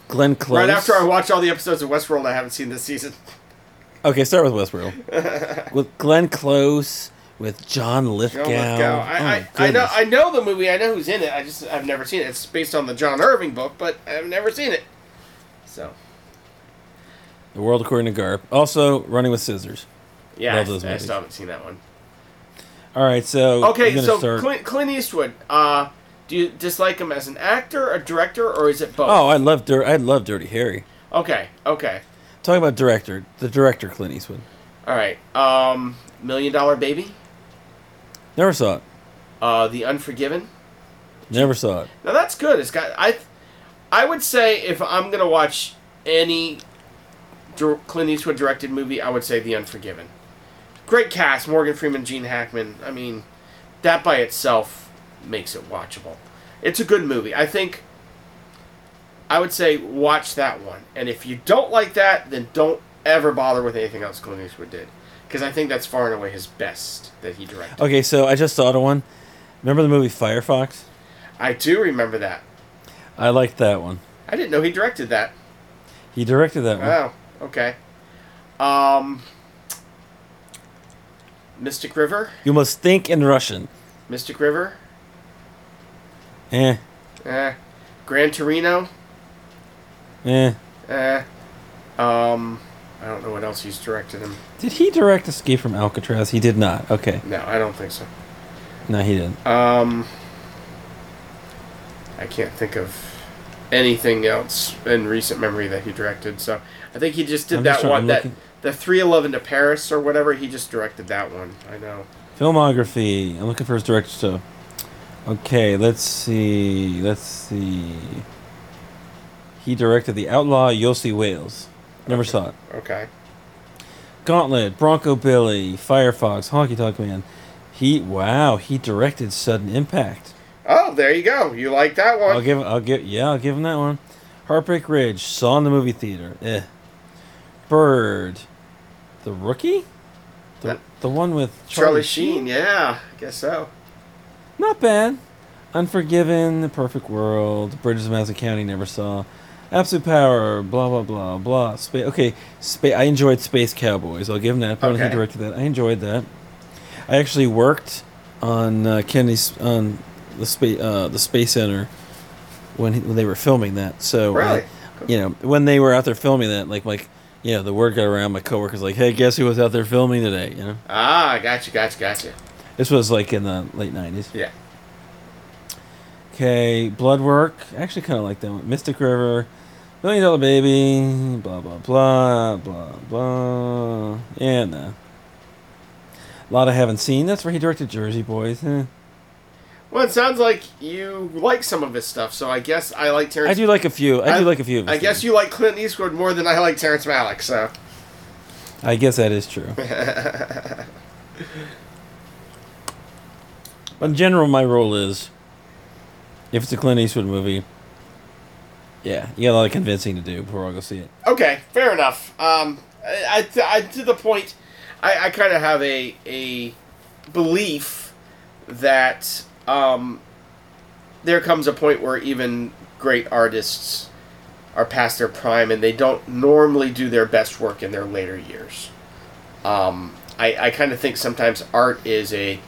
Glenn Close. Right after I watch all the episodes of Westworld, I haven't seen this season. Okay, start with Westworld. with Glenn Close, with John Lithgow. John Lithgow. Oh, I, I, I know. I know the movie. I know who's in it. I just I've never seen it. It's based on the John Irving book, but I've never seen it. So The World According to Garp. Also, Running with Scissors. yeah, Love I, I still haven't seen that one. All right, so Okay, so start. Clint, Clint Eastwood. Uh, do you dislike him as an actor, a director, or is it both? oh, I love Dir- I love Dirty Harry. okay, okay, Talking about director, the director Clint Eastwood. all right. Um, Million Dollar Baby, Never saw it. uh, The Unforgiven. Never saw it. Now that's good. It's got I, I would say if I'm gonna watch any dir- Clint Eastwood directed movie, I would say The Unforgiven. Great cast: Morgan Freeman, Gene Hackman. I mean, that by itself makes it watchable. It's a good movie. I think. I would say watch that one, and if you don't like that, then don't ever bother with anything else Clint Eastwood did, because I think that's far and away his best that he directed. Okay, so I just thought of one. Remember the movie Firefox? I do remember that. I liked that one. I didn't know he directed that. He directed that one. Oh, okay. Um, Mystic River, You must think in Russian. Mystic River, Eh, eh. Gran Torino, eh. eh. Um, I don't know what else he's directed him. Did he direct Escape from Alcatraz? He did not. Okay, No, I don't think so. no, he didn't. Um, I can't think of anything else in recent memory that he directed. So I think he just did I'm that just one. That looking- the three eleven to Paris or whatever. He just directed that one. I know. Filmography. I'm looking for his director stuff. Okay, let's see. Let's see. He directed The Outlaw Josey Wales. Never Okay. saw it. Okay. Gauntlet, Bronco Billy, Firefox, Honky Tonk Man. He wow, he directed Sudden Impact. Oh, there you go. You like that one? I'll give I'll give yeah, I'll give him that one. Heartbreak Ridge, saw in the movie theater. Eh. Bird. The rookie? The, That- the one with Charlie Sheen, yeah, I guess so. Not bad. Unforgiven, The Perfect World, Bridges of Madison County, never saw. Absolute Power, blah blah blah blah. Spa- okay, spa- I enjoyed Space Cowboys. I'll give him that. Apparently Okay. he directed that. I enjoyed that. I actually worked on uh, Kennedy's on the space uh, the Space Center when, he, when they were filming that. So uh, Really? you know, when they were out there filming that, like like you know, the word got around. My coworkers like, "Hey, guess who was out there filming today?" You know, Ah, I gotcha, gotcha, gotcha. This was like in the late nineties. Yeah. Okay, Blood Work. I actually kind of like that one. Mystic River, Million Dollar Baby, blah blah blah blah blah. Yeah, no. A lot I haven't seen. That's where he directed Jersey Boys. Eh. Well, it sounds like you like some of his stuff, so I guess I like Terrence. I do like a few. I, I- do like a few. Of his I guess things. you like Clint Eastwood more than I like Terrence Malick, so. I guess that is true. but in general, my rule is, if it's a Clint Eastwood movie, yeah, you got a lot of convincing to do before I'll go see it. Okay, fair enough. Um, I, I, I to the point, I, I kind of have a a belief that um, there comes a point where even great artists are past their prime and they don't normally do their best work in their later years. Um, I, I kind of think sometimes art is a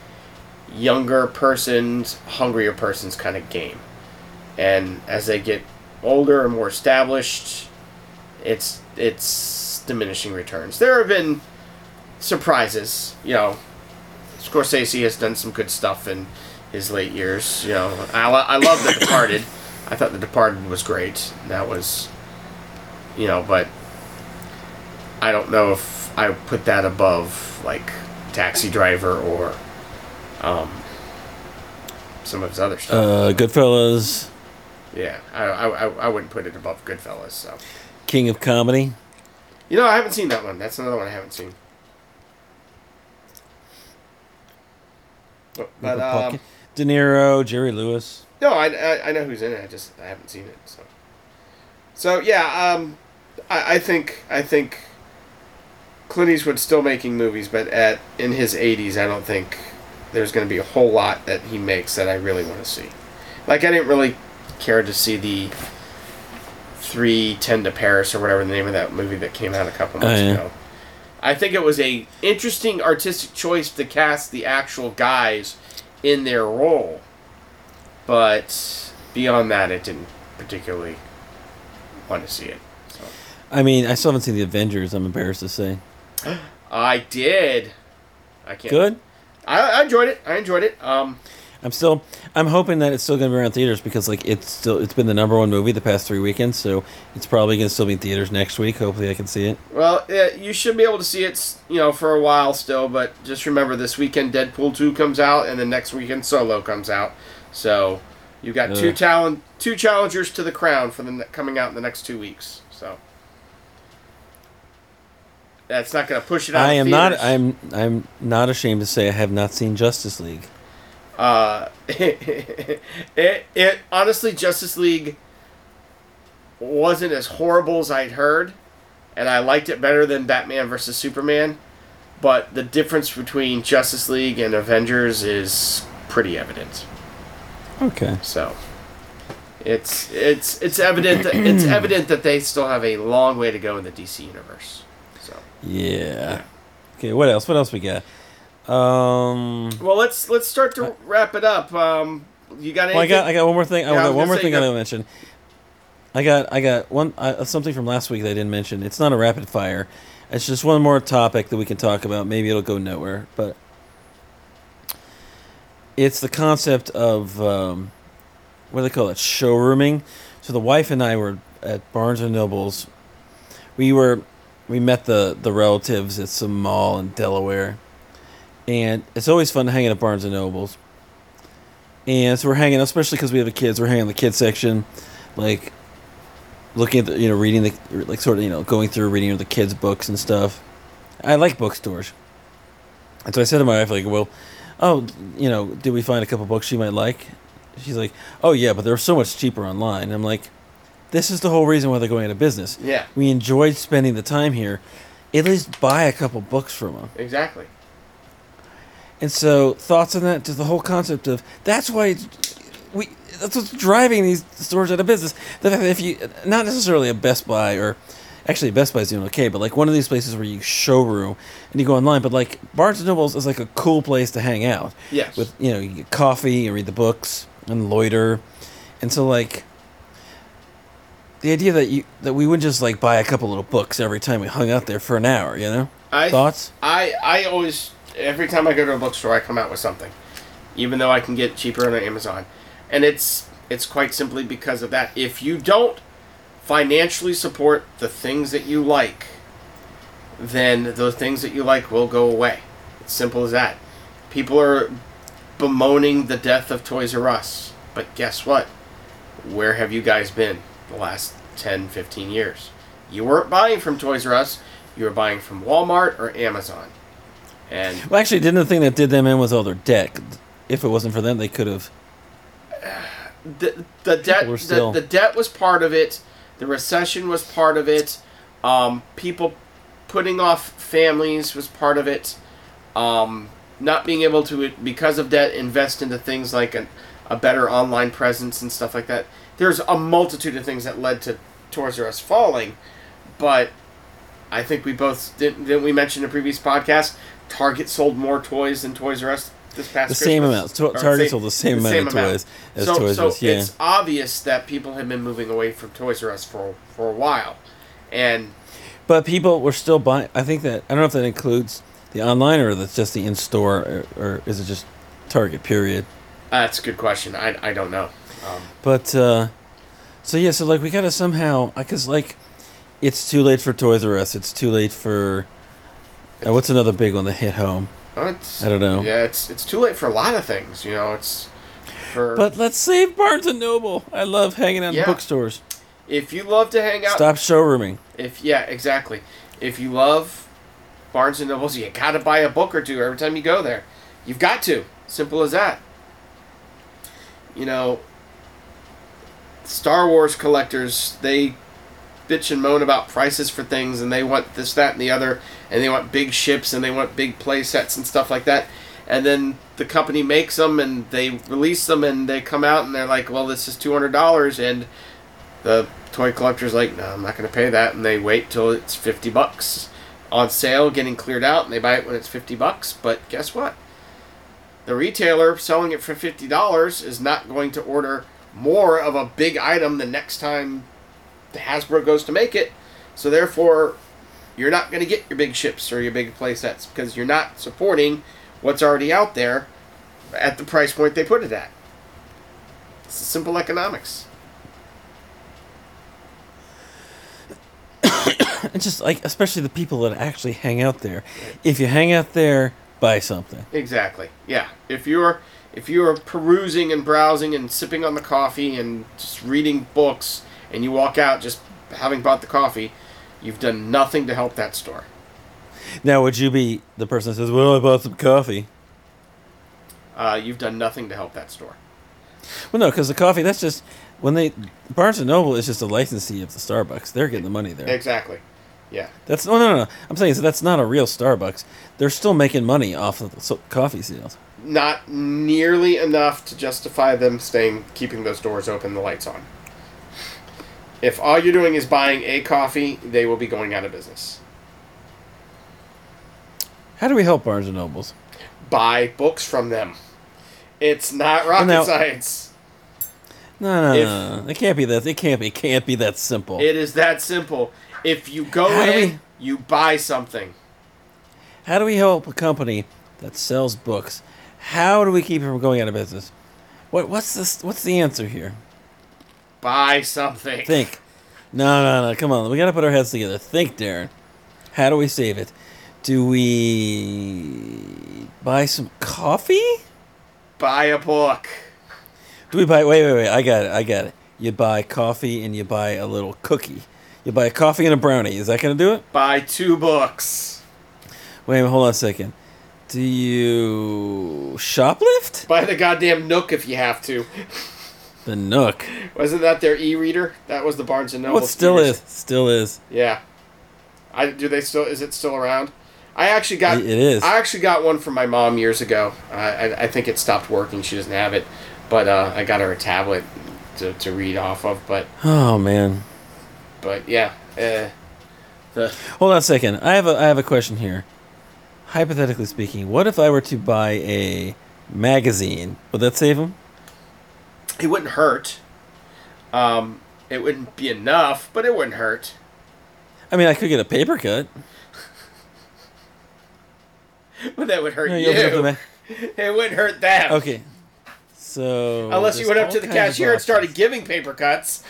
younger person's, hungrier person's kind of game. And as they get older and more established, it's it's diminishing returns. There have been surprises, you know. Scorsese has done some good stuff in his late years. You know, I, I love The Departed. I thought The Departed was great. That was, you know, but I don't know if I put that above like Taxi Driver or um, some of his other stuff. Uh, Goodfellas, yeah, I, I, I- wouldn't put it above Goodfellas. So. King of Comedy. You know, I haven't seen that one. That's another one I haven't seen. But, but um, De Niro, Jerry Lewis. No, I, I, I know who's in it. I just I haven't seen it. So, so yeah, um, I, I think I think Clint Eastwood's still making movies, but at in his 80s, I don't think there's going to be a whole lot that he makes that I really want to see. Like I didn't really care to see the three ten to Paris or whatever the name of that movie that came out a couple oh, months Oh, yeah. ago. I think it was a interesting artistic choice to cast the actual guys in their role, but beyond that, it didn't particularly want to see it. So. I mean, I still haven't seen the Avengers. I'm embarrassed to say. I did. I can't. Good. I, I enjoyed it. I enjoyed it. Um, I'm still. I'm hoping that it's still going to be around theaters because like it's still it's been the number one movie the past three weekends, so it's probably going to still be in theaters next week. Hopefully, I can see it. well, yeah, you should be able to see it, you know, for a while still. But just remember, this weekend Deadpool two comes out, and then next weekend Solo comes out. So you've got two talent, two challengers to the crown for the ne- coming out in the next two weeks. So that's not going to push it out. I am not. I'm. I'm not ashamed to say I have not seen Justice League. Uh, it, it honestly, Justice League wasn't as horrible as I'd heard, and I liked it better than Batman versus Superman. But the difference between Justice League and Avengers is pretty evident. Okay. So it's it's it's evident that, it's evident that they still have a long way to go in the DC universe. Yeah. Okay. What else? What else we got? Um. well, let's let's start to wrap it up. Um, you got anything? Well, I got. I got one more thing. Yeah, I I got one more thing you I got- want to mention. I got. I got one. Uh, something from last week that I didn't mention. It's not a rapid fire. It's just one more topic that we can talk about. Maybe it'll go nowhere, but it's the concept of um, what do they call it? Showrooming. So the wife and I were at Barnes and Nobles. We were we met the the relatives at some mall in Delaware, and it's always fun to hang out at Barnes and Nobles. And so we're hanging, especially because we have the kids. We're hanging in the kids section, like looking at the, you know, reading the, like sort of, you know, going through reading the kids' books and stuff. I like bookstores. And so I said to my wife, like, well, oh, you know, did we find a couple books she might like? She's like, oh, yeah, but they're so much cheaper online. I'm like, this is the whole reason why they're going out of business. yeah, We enjoyed spending the time here. At least buy a couple books from them. exactly. And so, thoughts on that? Just the whole concept of that's why it's- we that's what's driving these stores out of business. The fact that if you not necessarily a Best Buy or actually Best Buy's doing okay, but like one of these places where you showroom and you go online, but like Barnes and Nobles is like a cool place to hang out Yes. with you know you get coffee, you read the books and loiter, and so like. The idea that you that we would just like buy a couple little books every time we hung out there for an hour, you know? I Thoughts? I I always every time I go to a bookstore I come out with something, even though I can get cheaper on Amazon, and it's it's quite simply because of that. If you don't financially support the things that you like, then the things that you like will go away. It's simple as that. People are bemoaning the death of Toys R Us, but guess what? Where have you guys been the last 10, 15 years? You weren't buying from Toys R Us, you were buying from Walmart or Amazon. And Well, actually, didn't the thing that did them in was all their debt. If it wasn't for them, they could have. the, the debt were the, still- the debt was part of it. The recession was part of it. Um, people putting off families was part of it. Um, not being able to because of debt invest into things like a, a better online presence and stuff like that. There's a multitude of things that led to Toys R Us falling, but I think we both didn't didn't we mention in a previous podcast Target sold more toys than Toys R Us this past The same amount. To- Target same- sold the same amount of toys as so, Toys so R Us. Yeah. it's obvious that people have been moving away from Toys R Us for for a while, and But people were still buying. I think that I don't know if that includes the online or that's just the in store, or, or is it just Target? Period. that's a good question. I, I don't know. Um, But uh, so yeah, so like we gotta somehow because like it's too late for Toys R Us. It's too late for uh, what's another big one that hit home. it's, I don't know. Yeah, it's it's too late for a lot of things. You know, it's for But let's save Barnes and Noble. I love hanging out Yeah. in bookstores. if you love to hang out. Stop showrooming. If yeah, exactly. If you love Barnes and Nobles, you gotta buy a book or two every time you go there. You've got to. Simple as that. you know, Star Wars collectors, they bitch and moan about prices for things and they want this, that, and the other, and they want big ships and they want big play sets and stuff like that. And then the company makes them and they release them and they come out and they're like, well, this is $200. And the toy collector's like, no, I'm not going to pay that. And they wait till it's 50 bucks on sale, getting cleared out, and they buy it when it's 50 bucks. But guess what? The retailer selling it for $50 is not going to order more of a big item the next time the Hasbro goes to make it. So therefore, you're not going to get your big ships or your big play sets because you're not supporting what's already out there at the price point they put it at. It's simple economics. It's just like, especially the people that actually hang out there. If you hang out there, buy something. Exactly. Yeah. If you're if you're perusing and browsing and sipping on the coffee and just reading books and you walk out just having bought the coffee, you've done nothing to help that store. Now, would you be the person that says, "Well, I bought some coffee"? Uh, you've done nothing to help that store. Well, no, because the coffee that's just when they Barnes and Noble is just a licensee of the Starbucks. They're getting the money there. Exactly. Yeah. That's oh, no, no, no. I'm saying so that's not a real Starbucks. They're still making money off of the coffee sales. Not nearly enough to justify them staying keeping those doors open, the lights on. If all you're doing is buying a coffee, they will be going out of business. How do we help Barnes and Nobles? Buy books from them. It's not rocket now- science. No, no, If- no, no. It can't be that. It can't be. It can't be that simple. It is that simple. If you go How in, we- you buy something. How do we help a company that sells books? How do we keep it from going out of business? What what's this? What's the answer here? Buy something. Think. No, no, no. Come on. We got to put our heads together. Think, Darren. How do we save it? Do we buy some coffee? Buy a book. Do we buy? Wait, wait, wait. I got it. I got it. You buy coffee and you buy a little cookie. You buy a coffee and a brownie. Is that gonna do it? Buy two books. Wait, a minute, hold on a second. Do you shoplift? Buy the goddamn Nook if you have to. The Nook. Wasn't that their e-reader? That was the Barnes and Noble. What still is? Still is. Yeah. I do they still? Is it still around? I actually got. It- is. I actually got one from my mom years ago. I I, I think it stopped working. She doesn't have it, but uh, I got her a tablet to, to read off of. But Oh man. But yeah. Uh, the Hold on a second. I have a I have a question here. Hypothetically speaking, what if I were to buy a magazine? Would that save him? it wouldn't hurt. Um, it wouldn't be enough, but it wouldn't hurt. I mean, I could get a paper cut. But that would hurt No, you. you open it wouldn't hurt them. Okay. So Unless you went up to the cashier and started giving paper cuts.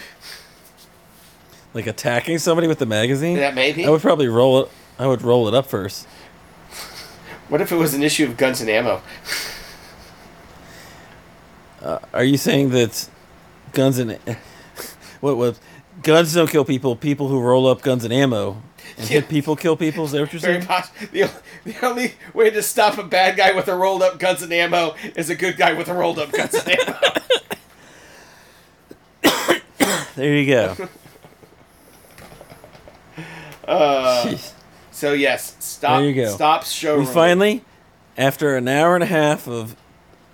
Like attacking somebody with the magazine. That maybe. I would probably roll it. I would roll it up first. What if it was an issue of guns and ammo? Uh, are you saying that guns and what what guns don't kill people? People who roll up guns and ammo and hit people kill people. Is that what you're Very saying? the, the only way to stop a bad guy with a rolled up guns and ammo is a good guy with a rolled up guns and ammo. There you go. Uh, so yes, stop. There you go. Stop show. We finally, after an hour and a half of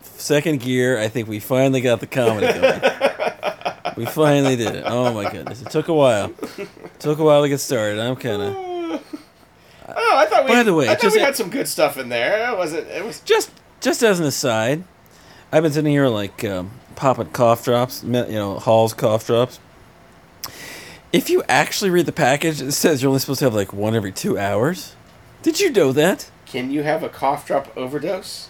second gear, I think we finally got the comedy going. we finally did it. Oh my goodness! It took a while. took a while to get started. I'm kind of Oh, I thought we. By the way, I thought just- we had some good stuff in there. It wasn't. It was. just just as an aside. I've been sitting here like um, popping cough drops, you know, Halls cough drops. If you actually read the package, it says you're only supposed to have like one every two hours. Did you know that? Can you have a cough drop overdose?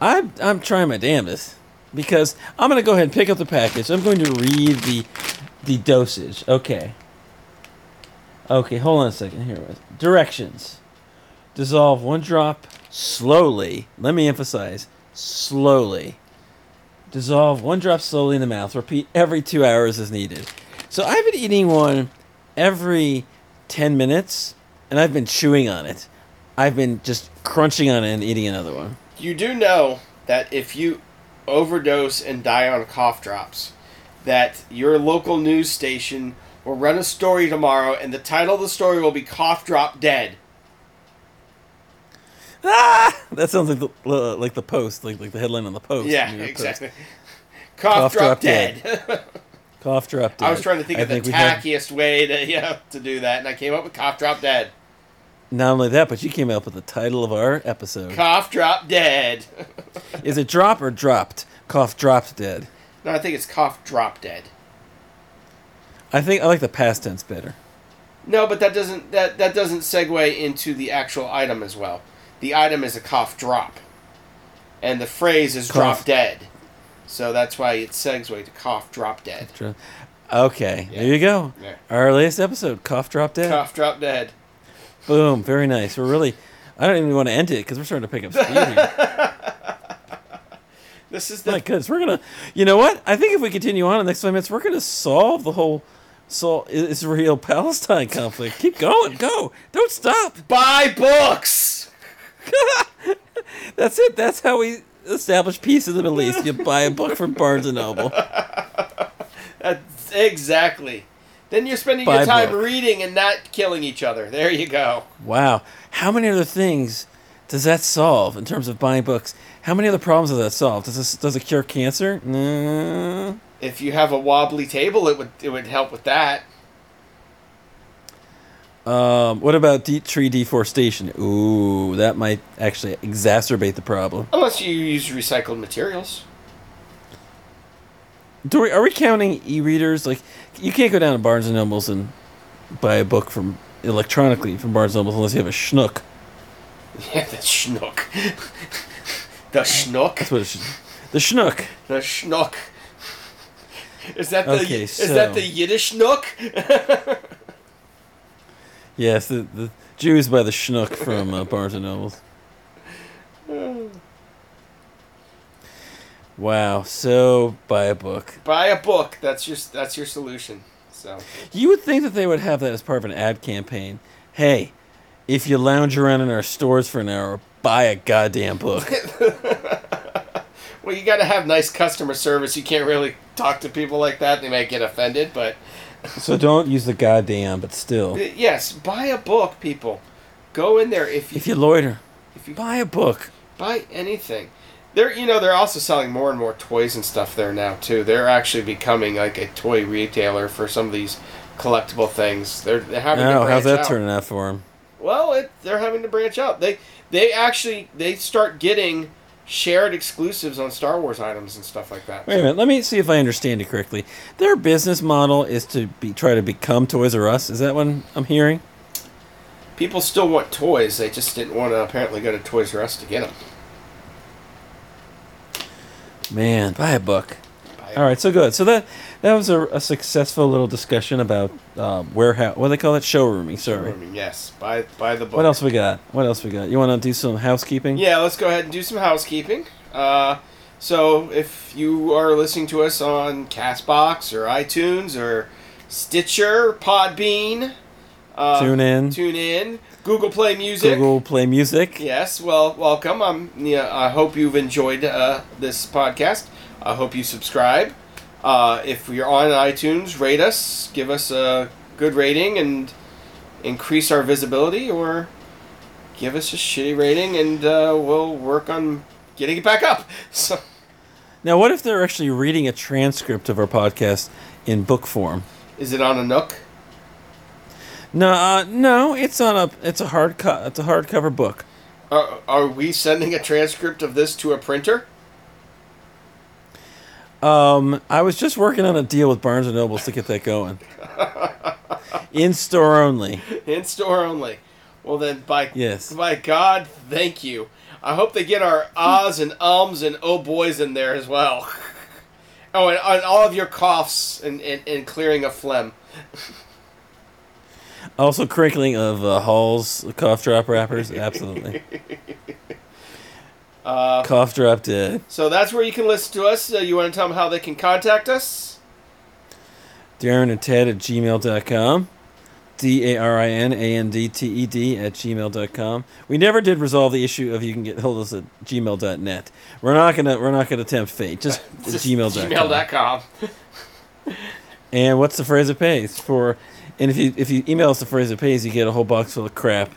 I'm I'm trying my damnedest because I'm gonna go ahead and pick up the package. I'm going to read the the dosage. Okay. Okay, hold on a second. Here. Directions. Dissolve one drop slowly. Let me emphasize slowly. Dissolve one drop slowly in the mouth. Repeat every two hours as needed. So I've been eating one every 10 minutes, and I've been chewing on it. I've been just crunching on it and eating another one. You do know that if you overdose and die on cough drops, that your local news station will run a story tomorrow, and the title of the story will be "Cough Drop Dead." Ah, that sounds like the uh, like the post, like like the headline on the post. Yeah, York Post. exactly. Cough, Cough drop, drop dead. Cough drop. Dead. I was trying to think of the think have- tackiest way to yeah to do that, and I came up with cough drop dead. Not only that, but you came up with the title of our episode. Cough drop dead. Is it drop or dropped? Cough dropped dead. no, I think it's cough drop dead. I think I like the past tense better. No, but that doesn't that that doesn't segue into the actual item as well. The item is a cough drop, and the phrase is drop dead. So that's why it segues to cough drop dead. Okay, Yeah. there you go. Yeah. Our latest episode, cough drop dead. Cough drop dead. Boom, very nice. We're really. I don't even want to end it because we're starting to pick up speed here. This is the My goodness, we're gonna. You know what? I think if we continue on in the next five minutes, we're gonna solve the whole. So Israel Palestine conflict. Keep going, go! Don't stop. buy books. That's it. That's how we establish peace in the Middle East. You buy a book from Barnes and Noble. That's exactly. Then you're spending Buy your time book. reading and not killing each other. There you go. Wow. How many other things does that solve in terms of buying books? How many other problems does that solve? Does this does it cure cancer? No. If you have a wobbly table, it would it would help with that. Um, what about de- tree deforestation? Ooh, that might actually exacerbate the problem. Unless you use recycled materials. Do we, are we counting e-readers? Like, you can't go down to Barnes and Nobles and buy a book from electronically from Barnes and Nobles unless you have a schnook. Yeah, the schnook. the schnook. That's what it should. The schnook. The schnook. Is that the Okay, is that the Yiddish nook? Yes, the, the Jews by the schnook from uh, Barnes and Nobles. Wow. So buy a book. Buy a book. That's your that's your solution. So You would think that they would have that as part of an ad campaign. Hey, if you lounge around in our stores for an hour, buy a goddamn book. well, you got to have nice customer service. You can't really talk to people like that. They might get offended, but so don't use the goddamn, but still. yes, buy a book, people. Go in there if you If you loiter, if you buy a book. buy anything. They're you know they're also selling more and more toys and stuff there now too. They're actually becoming like a toy retailer for some of these collectible things. They're, they're having to Oh, how's that out. turning out for them? Well, it, they're having to branch out. They they actually they start getting shared exclusives on Star Wars items and stuff like that. Wait a minute, let me see if I understand it correctly. Their business model is to be try to become Toys R Us. Is that what I'm hearing? People still want toys. They just didn't want to apparently go to Toys R Us to get them. Man, buy a book. All right, so good. So that that was a, a successful little discussion about um, warehouse. What do they call it? Showrooming. Sorry. Showrooming, Yes, buy by the book. What else we got? What else we got? You want to do some housekeeping? Yeah, let's go ahead and do some housekeeping. Uh, so if you are listening to us on Castbox or iTunes or Stitcher, Podbean, uh, Tune in. tune in, Google Play Music. Google Play Music. Yes, well, welcome. I'm. Yeah, I hope you've enjoyed uh, this podcast. I hope you subscribe. Uh, if you're on iTunes, rate us, give us a good rating, and increase our visibility, or give us a shitty rating, and uh, we'll work on getting it back up. So, Now, what if they're actually reading a transcript of our podcast in book form? is it on a Nook? No, uh, no, it's on a it's a hard co- it's a hardcover book. Are, are we sending a transcript of this to a printer? Um, I was just working on a deal with Barnes and Nobles to get that going. In store only. In store only. Well then, by Yes. by God, thank you. I hope they get our ahs and ums and oh boys in there as well. Oh, and, and all of your coughs and, and, and clearing of phlegm. Also, crinkling of uh, Halls cough drop wrappers. Absolutely. Uh, cough drop dead. so that's where you can listen to us. Uh, you want to tell them how they can contact us? Darin and Ted at gmail.com. D A R I N A N D T E D at gmail.com. We never did resolve the issue of you can get hold of us at gmail.net. We're not gonna we're not gonna tempt fate. Just, Just gmail.com. Gmail.com. And what's the phrase it pays for? And if you if you email us the phrase it pays, you get a whole box full of crap.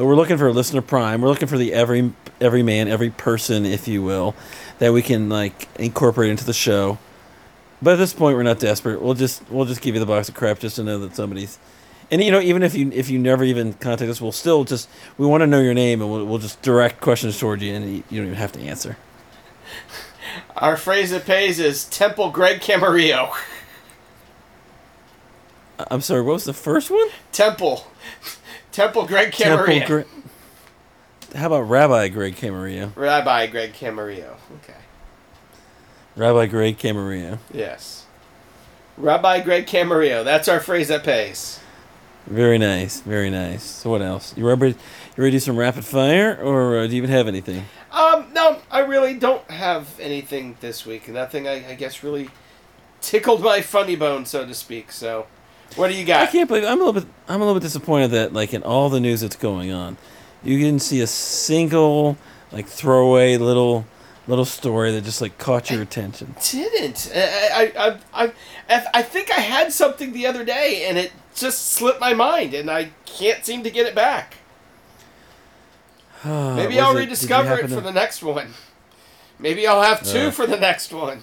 But we're looking for a listener prime. We're looking for the every every man, every person, if you will, that we can like incorporate into the show. But at this point, we're not desperate. We'll just we'll just give you the box of crap just to know that somebody's. And you know, even if you if you never even contact us, we'll still just we want to know your name and we'll, we'll just direct questions toward you, and you you don't even have to answer. Our phrase that pays is Temple Greg Camarillo. I'm sorry. What was the first one? Temple. Temple Greg Temple Camarillo. Gre- How about Rabbi Greg Camarillo? Rabbi Greg Camarillo. Okay. Rabbi Greg Camarillo. Yes. Rabbi Greg Camarillo. That's our phrase that pays. Very nice, very nice. So what else? You ready? You ready to do some rapid fire, or uh, do you even have anything? Um, no, I really don't have anything this week. Nothing, I, I guess, really tickled my funny bone, so to speak. So, what do you got? I can't believe I'm a little bit. I'm a little bit disappointed that like in all the news that's going on, you didn't see a single like throwaway little little story that just like caught your attention. Didn't I? I, I, I, I think I had something the other day, and it just slipped my mind, and I can't seem to get it back. Maybe I'll it- rediscover it for to- the next one. Maybe I'll have two Uh. for the next one.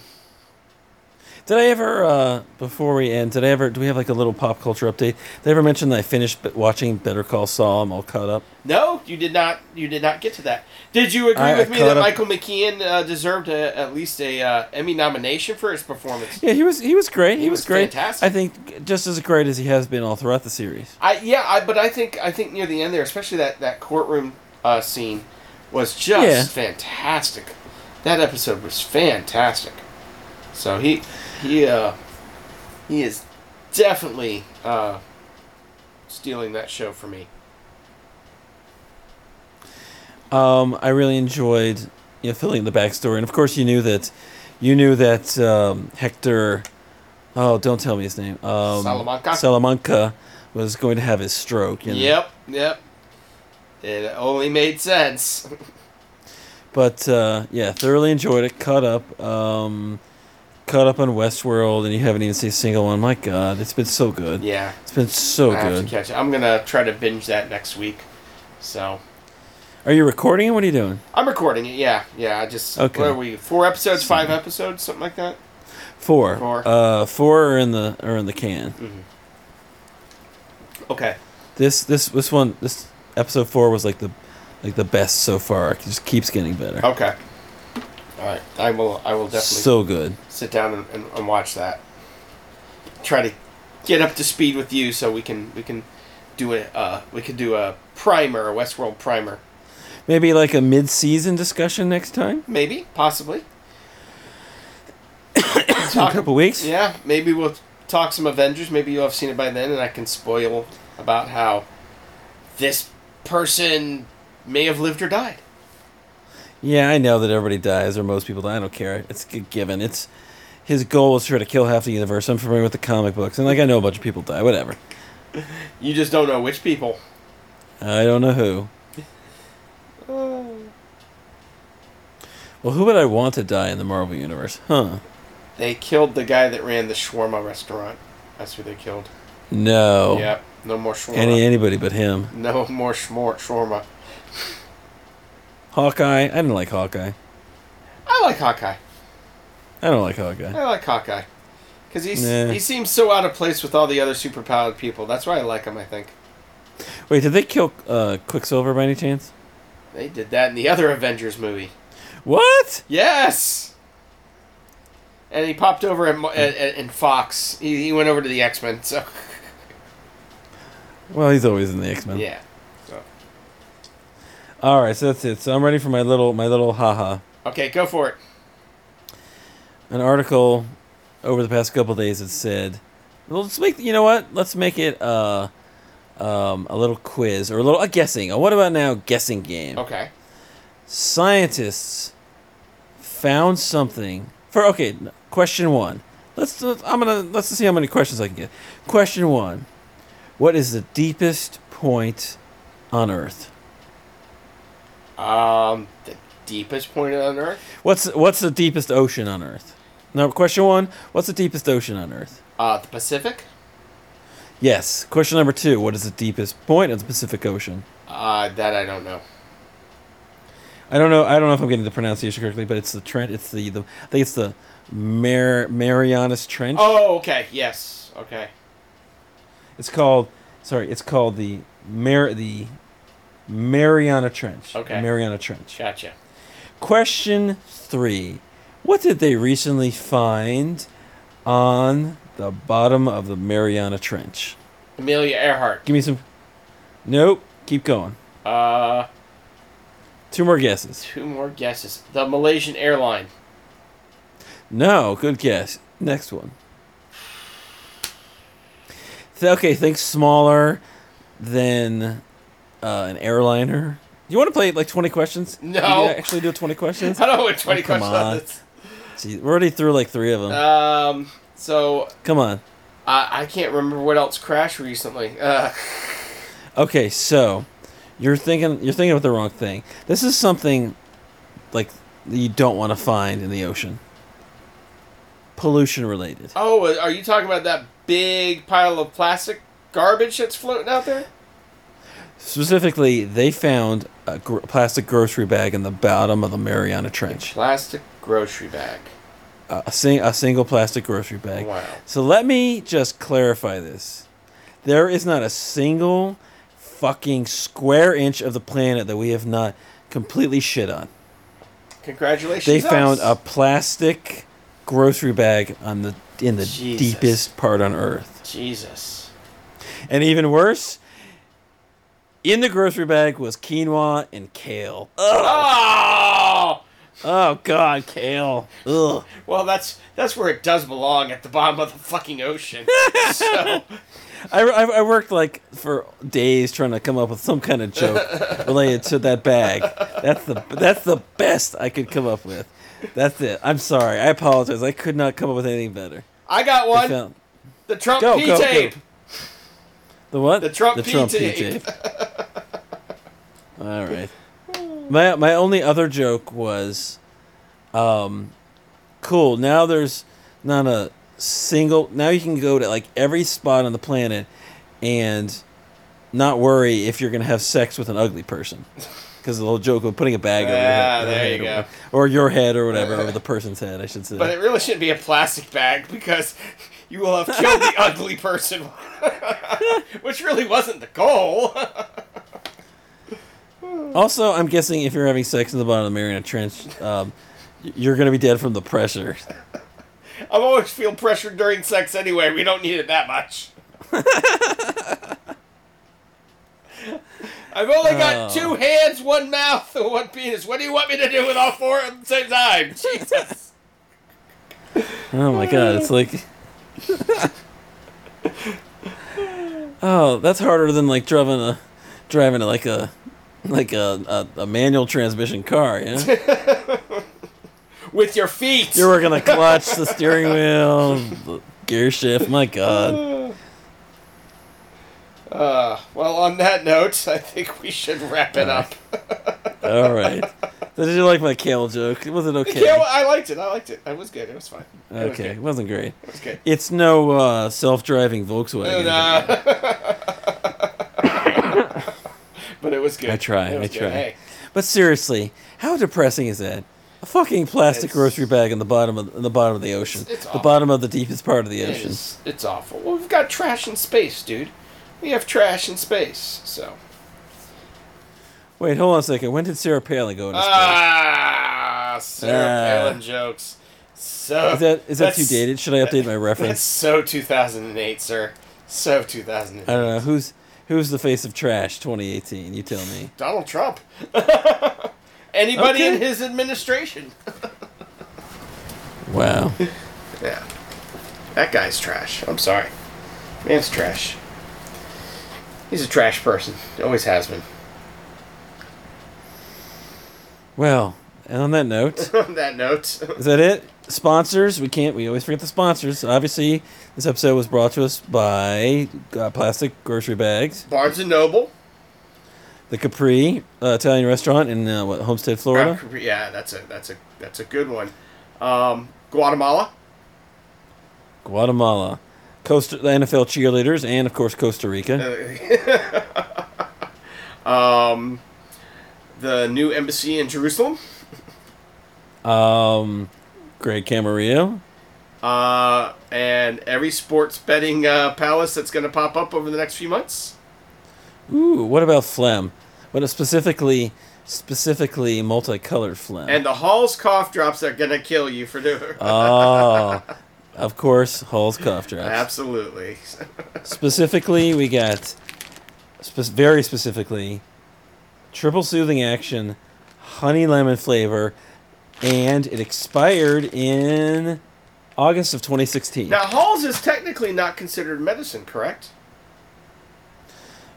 Did I ever, uh, before we end, did I ever, do we have like a little pop culture update? Did I ever mention that I finished watching Better Call Saul? I'm all caught up. No, you did not. You did not get to that. Did you agree I- I with me that up- Michael McKean uh, deserved a, at least a uh, Emmy nomination for his performance? Yeah, he was, he was great. He, He was, was great. fantastic. I think just as great as he has been all throughout the series. I yeah, I, but I think I think near the end there, especially that that courtroom uh, scene, was just Yeah. fantastic. That episode was fantastic. So he he uh, he is definitely uh, stealing that show for me. Um, I really enjoyed, you know, filling the backstory, and of course, you knew that, you knew that um, Hector, oh, don't tell me his name, um, Salamanca? Salamanca was going to have his stroke. You know? Yep, yep. It only made sense. But uh, yeah, thoroughly enjoyed it. Caught up, um, caught up on Westworld, and you haven't even seen a single one. My God, it's been so good. yeah, It's been so I have good. to catch it. I'm gonna try to binge that next week. So Are you recording? it? What are you doing? I'm recording it. Yeah, yeah. I just Okay. what are we? Four episodes, five episodes, something like that. Four. Four. Uh, four are in the are in the can. Okay. This this this one this episode four was like the like the best so far. It just keeps getting better. Okay. All right. I will. I will definitely So good. sit down and, and, and watch that. Try to get up to speed with you so we can we can do a uh, we could do a primer, a Westworld primer, Maybe like a mid season discussion next time. maybe, possibly. In a Talk- couple weeks. Yeah, maybe we'll talk some Avengers. Maybe you'll have seen it by then, and I can spoil about how this person may have lived or died. Yeah, I know that everybody dies, or most people die. I don't care. It's a given. It's his goal is to try to kill half the universe. I'm familiar with the comic books, and like I know a bunch of people die. Whatever. You just don't know which people. I don't know who. Well, who would I want to die in the Marvel universe? Huh? They killed the guy that ran the shawarma restaurant. That's who they killed. No. Yep. No more shawarma. Any anybody but him. no more shmor- shawarma. Hawkeye. I didn't like Hawkeye. I like Hawkeye. I don't like Hawkeye. I like Hawkeye. Because he's Nah. he seems so out of place with all the other superpowered people. That's why I like him, I think. Wait, did they kill uh, Quicksilver by any chance? They did that in the other Avengers movie. What? Yes! And he popped over in, in, in Fox. He, he went over to the X Men, so. Well, he's always in the X Men. Yeah. All right, so that's it. So I'm ready for my little my little haha. Okay, go for it. An article over the past couple days that said, well, "Let's make you know what? Let's make it uh, um, a little quiz or a little a guessing. A what about now guessing game? Okay. Scientists found something for okay. Question one. Let's. let's- I'm gonna let's see how many questions I can get. Question one. What is the deepest point on Earth? Um, the deepest point on Earth. What's what's the deepest ocean on Earth? Now, question one: What's the deepest ocean on Earth? Uh, the Pacific. Yes. Question number two: What is the deepest point of the Pacific Ocean? Uh, that I don't know. I don't know. I don't know if I'm getting the pronunciation correctly, but it's the Trent. It's the, the I think it's the Mar- Marianas Trench. Oh, okay. Yes. Okay. It's called. Sorry, it's called the Mar the Mariana Trench. Okay. Mariana Trench. Gotcha. Question three: What did they recently find on the bottom of the Mariana Trench? Amelia Earhart. Give me some. Nope. Keep going. Uh, Two more guesses. two more guesses. The Malaysian airline. No, good guess. Next one. Okay, think smaller than uh, an airliner. You want to play like twenty questions? No. Can you actually do twenty questions. I don't know what twenty Oh, come questions on. we're already through like three of them. Um. So Come on. I I can't remember what else crashed recently. Uh. Okay, so you're thinking you're thinking of the wrong thing. This is something like you don't want to find in the ocean. Pollution related. Oh, are you talking about that big pile of plastic garbage that's floating out there? Specifically, they found a gr- plastic grocery bag in the bottom of the Mariana Trench. Plastic grocery bag. A, a, sing- a single plastic grocery bag. Wow. So let me just clarify this. There is not a single fucking square inch of the planet that we have not completely shit on. Congratulations. They us. found a plastic grocery bag on the in the Jesus. deepest part on Earth. Jesus. And even worse, in the grocery bag was quinoa and kale. Ugh. Oh. Oh god, kale. Ugh. Well, that's that's where it does belong at the bottom of the fucking ocean. so I, I, I worked like for days trying to come up with some kind of joke related to that bag. That's the that's the best I could come up with. That's it. I'm sorry. I apologize. I could not come up with anything better. I got one. The Trump Go, P go, go. Tape. The what? The Trump the P Trump tape. All right. My my only other joke was, um, cool. Now there's not a single. Now you can go to like every spot on the planet, and not worry if you're gonna have sex with an ugly person. Because the whole joke of putting a bag over your Ah, head, there you or, go. or your head or whatever over the person's head, I should say. But it really shouldn't be a plastic bag because you will have killed the ugly person. Which really wasn't the goal. also, I'm guessing if you're having sex in the bottom of the Mariana Trench, um, you're gonna be dead from the pressure. I'm always feel pressure during sex anyway. We don't need it that much. I've only got Oh. two hands, one mouth, and one penis. What do you want me to do with all four at the same time? Jesus. Oh my god, it's like Oh, that's harder than like driving a driving a, like a like a, a, a manual transmission car, you know? With your feet. You're working the clutch, the steering wheel, the gear shift, my god. Uh, well, on that note, I think we should wrap it up. Alright. Did you like my kale joke? Was it okay? Well, I liked it. I liked it. It was good. It was fine. It Okay, good. it wasn't great. It was good. It's no uh, self-driving Volkswagen. And, uh, but it was good. I try, I try. Hey, But seriously, how depressing is that? A fucking plastic It's- grocery bag in the bottom of in the bottom of the ocean, it's the awful. bottom of the deepest part of the ocean. it's, it's awful. Well, we've got trash in space, dude. We have trash in space, so. Wait, hold on a second. When did Sarah Palin go into space? Ah, Sarah Ah. Palin jokes. So is that is that too that's- dated? Should I update my That's reference? so 2008, sir. So 2008. I don't know who's who's the face of trash 2018. You tell me. Donald Trump. Anybody Okay. in his administration. Wow. Yeah. That guy's trash. I'm sorry. Man's trash. He's a trash person. Always has been. Well, and on that note, On that note, is that it? sponsors. We can't. We always forget the sponsors. Obviously, this episode was brought to us by uh, plastic grocery bags, Barnes and Noble. the Capri uh, Italian restaurant in uh, what, Homestead, Florida. Uh, yeah, that's a that's a that's a good one. Um, Guatemala. Guatemala, Costa, the NFL cheerleaders, and of course Costa Rica. Um, the new embassy in Jerusalem. Um, Greg Camarillo. Uh, and every sports betting uh, palace that's going to pop up over the next few months. Ooh, what about phlegm? What specifically, specifically multicolored phlegm. And the Halls cough drops are going to kill you for doing. oh, of course, Halls cough drops. Absolutely. Specifically, we got spe- very specifically triple soothing action, honey lemon flavor, and it expired in August of 2016. now, Halls is technically not considered medicine, correct?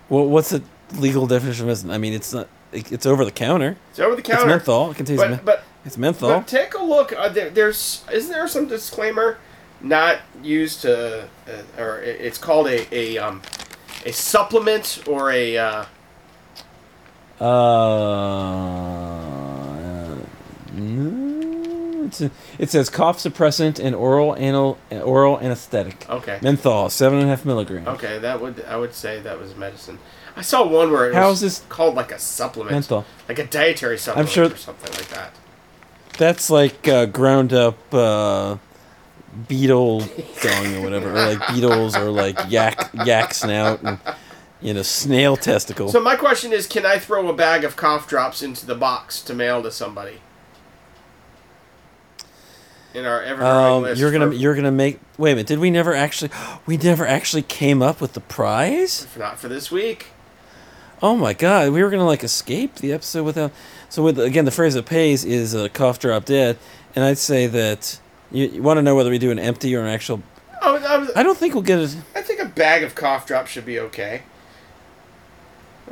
Well, what's the legal definition of medicine? I mean, it's not. It's over the counter. It's over the counter. It's menthol. It contains. But, but it's menthol. But take a look. Uh, there, there's isn't there some disclaimer not used to, uh, or it's called a a um, a supplement or a uh, Uh, a- it says cough suppressant and oral anal, oral anesthetic. okay Menthol, seven and a half milligrams. okay that would I would say that was medicine. I saw one where it How was is this- called like a supplement, Menthol. like a dietary supplement I'm sure- or something like that. That's like uh, ground up uh, beetle dung or whatever, or like beetles or like yak yak snout and you know snail testicle. So my question is, can I throw a bag of cough drops into the box to mail to somebody? In our ever um, list you're gonna for- you're gonna make. Wait a minute. Did we never actually? We never actually came up with the prize. if not for this week. Oh my god, we were gonna like escape the episode without. So with again, the phrase that pays is a cough drop dead, and I'd say that you, you want to know whether we do an empty or an actual. Oh, I, was, I don't think we'll get it. I think a bag of cough drops should be okay.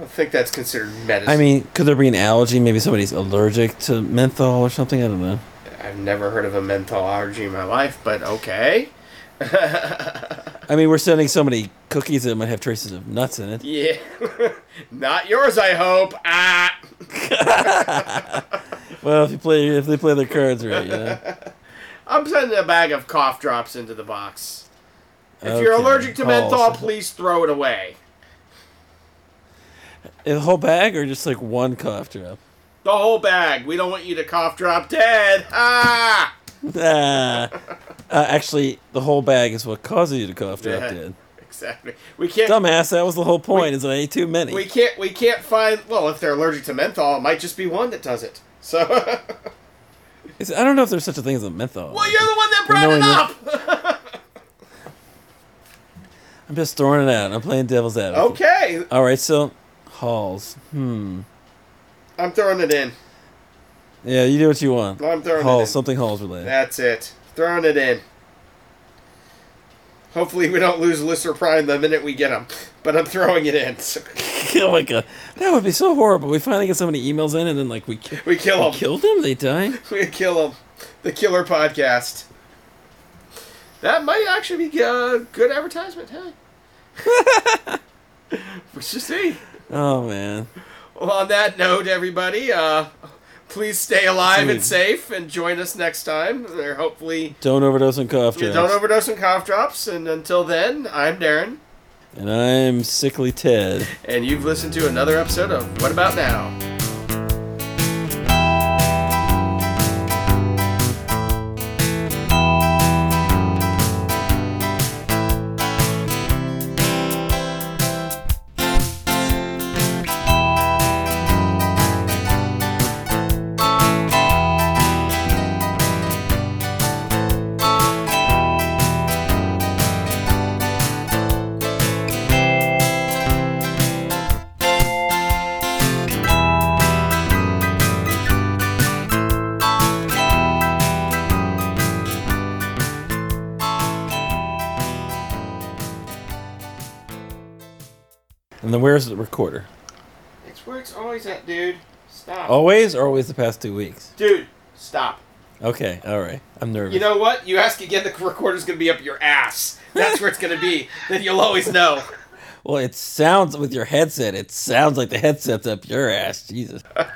I think that's considered medicine. I mean, could there be an allergy? Maybe somebody's allergic to menthol or something. I don't know. I've never heard of a menthol allergy in my life, but okay. I mean, we're sending so many cookies that might have traces of nuts in it. Yeah. Not yours, I hope. Ah. Well, if you play, if they play their cards right, you know. I'm sending a bag of cough drops into the box. If you're allergic to Oh, menthol, so- please throw it away. A whole bag or just like one cough drop? The whole bag. We don't want you to cough drop dead. Ah! Uh, actually, the whole bag is what causes you to cough drop Yeah. dead. Exactly. We can't. Dumbass, that was the whole point. is I ate too many. We can't. We can't find. Well, if they're allergic to menthol, it might just be one that does it. So. I don't know if there's such a thing as a menthol. well, you're the one that brought it up. I'm just throwing it out. I'm playing devil's advocate. okay. All right, so halls. Hmm. I'm throwing it in. Yeah, you do what you want. I'm throwing it in. Halls, something halls related. That's it. Throwing it in. Hopefully, we don't lose listener prime the minute we get them. But I'm throwing it in. So oh my god, that would be so horrible. We finally get so many emails in, and then like we, ki- we kill them. killed them. They die. We kill them. The Killer Podcast. That might actually be a good advertisement, huh? we should see. Oh man. Well, on that note, everybody, uh, please stay alive and safe and join us next time. Or hopefully, Don't overdose on cough drops. don't overdose on cough drops. And until then, I'm Darin, and I'm sickly Ted. and you've listened to another episode of What About Now? Where's the recorder? It's where it's always at, dude. Stop. Always or always the past two weeks? Dude, stop. Okay, all right. I'm nervous. You know what? You ask again, the recorder's going to be up your ass. That's where it's going to be. Then you'll always know. well, it sounds with your headset. It sounds like the headset's up your ass. Jesus. All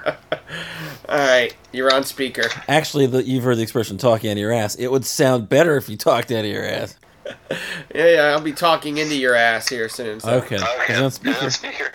right, you're on speaker. Actually, the, you've heard the expression "talking out of your ass." It would sound better if you talked out of your ass. Yeah, yeah, I'll be talking into your ass here soon. So. Okay. Okay. Is it on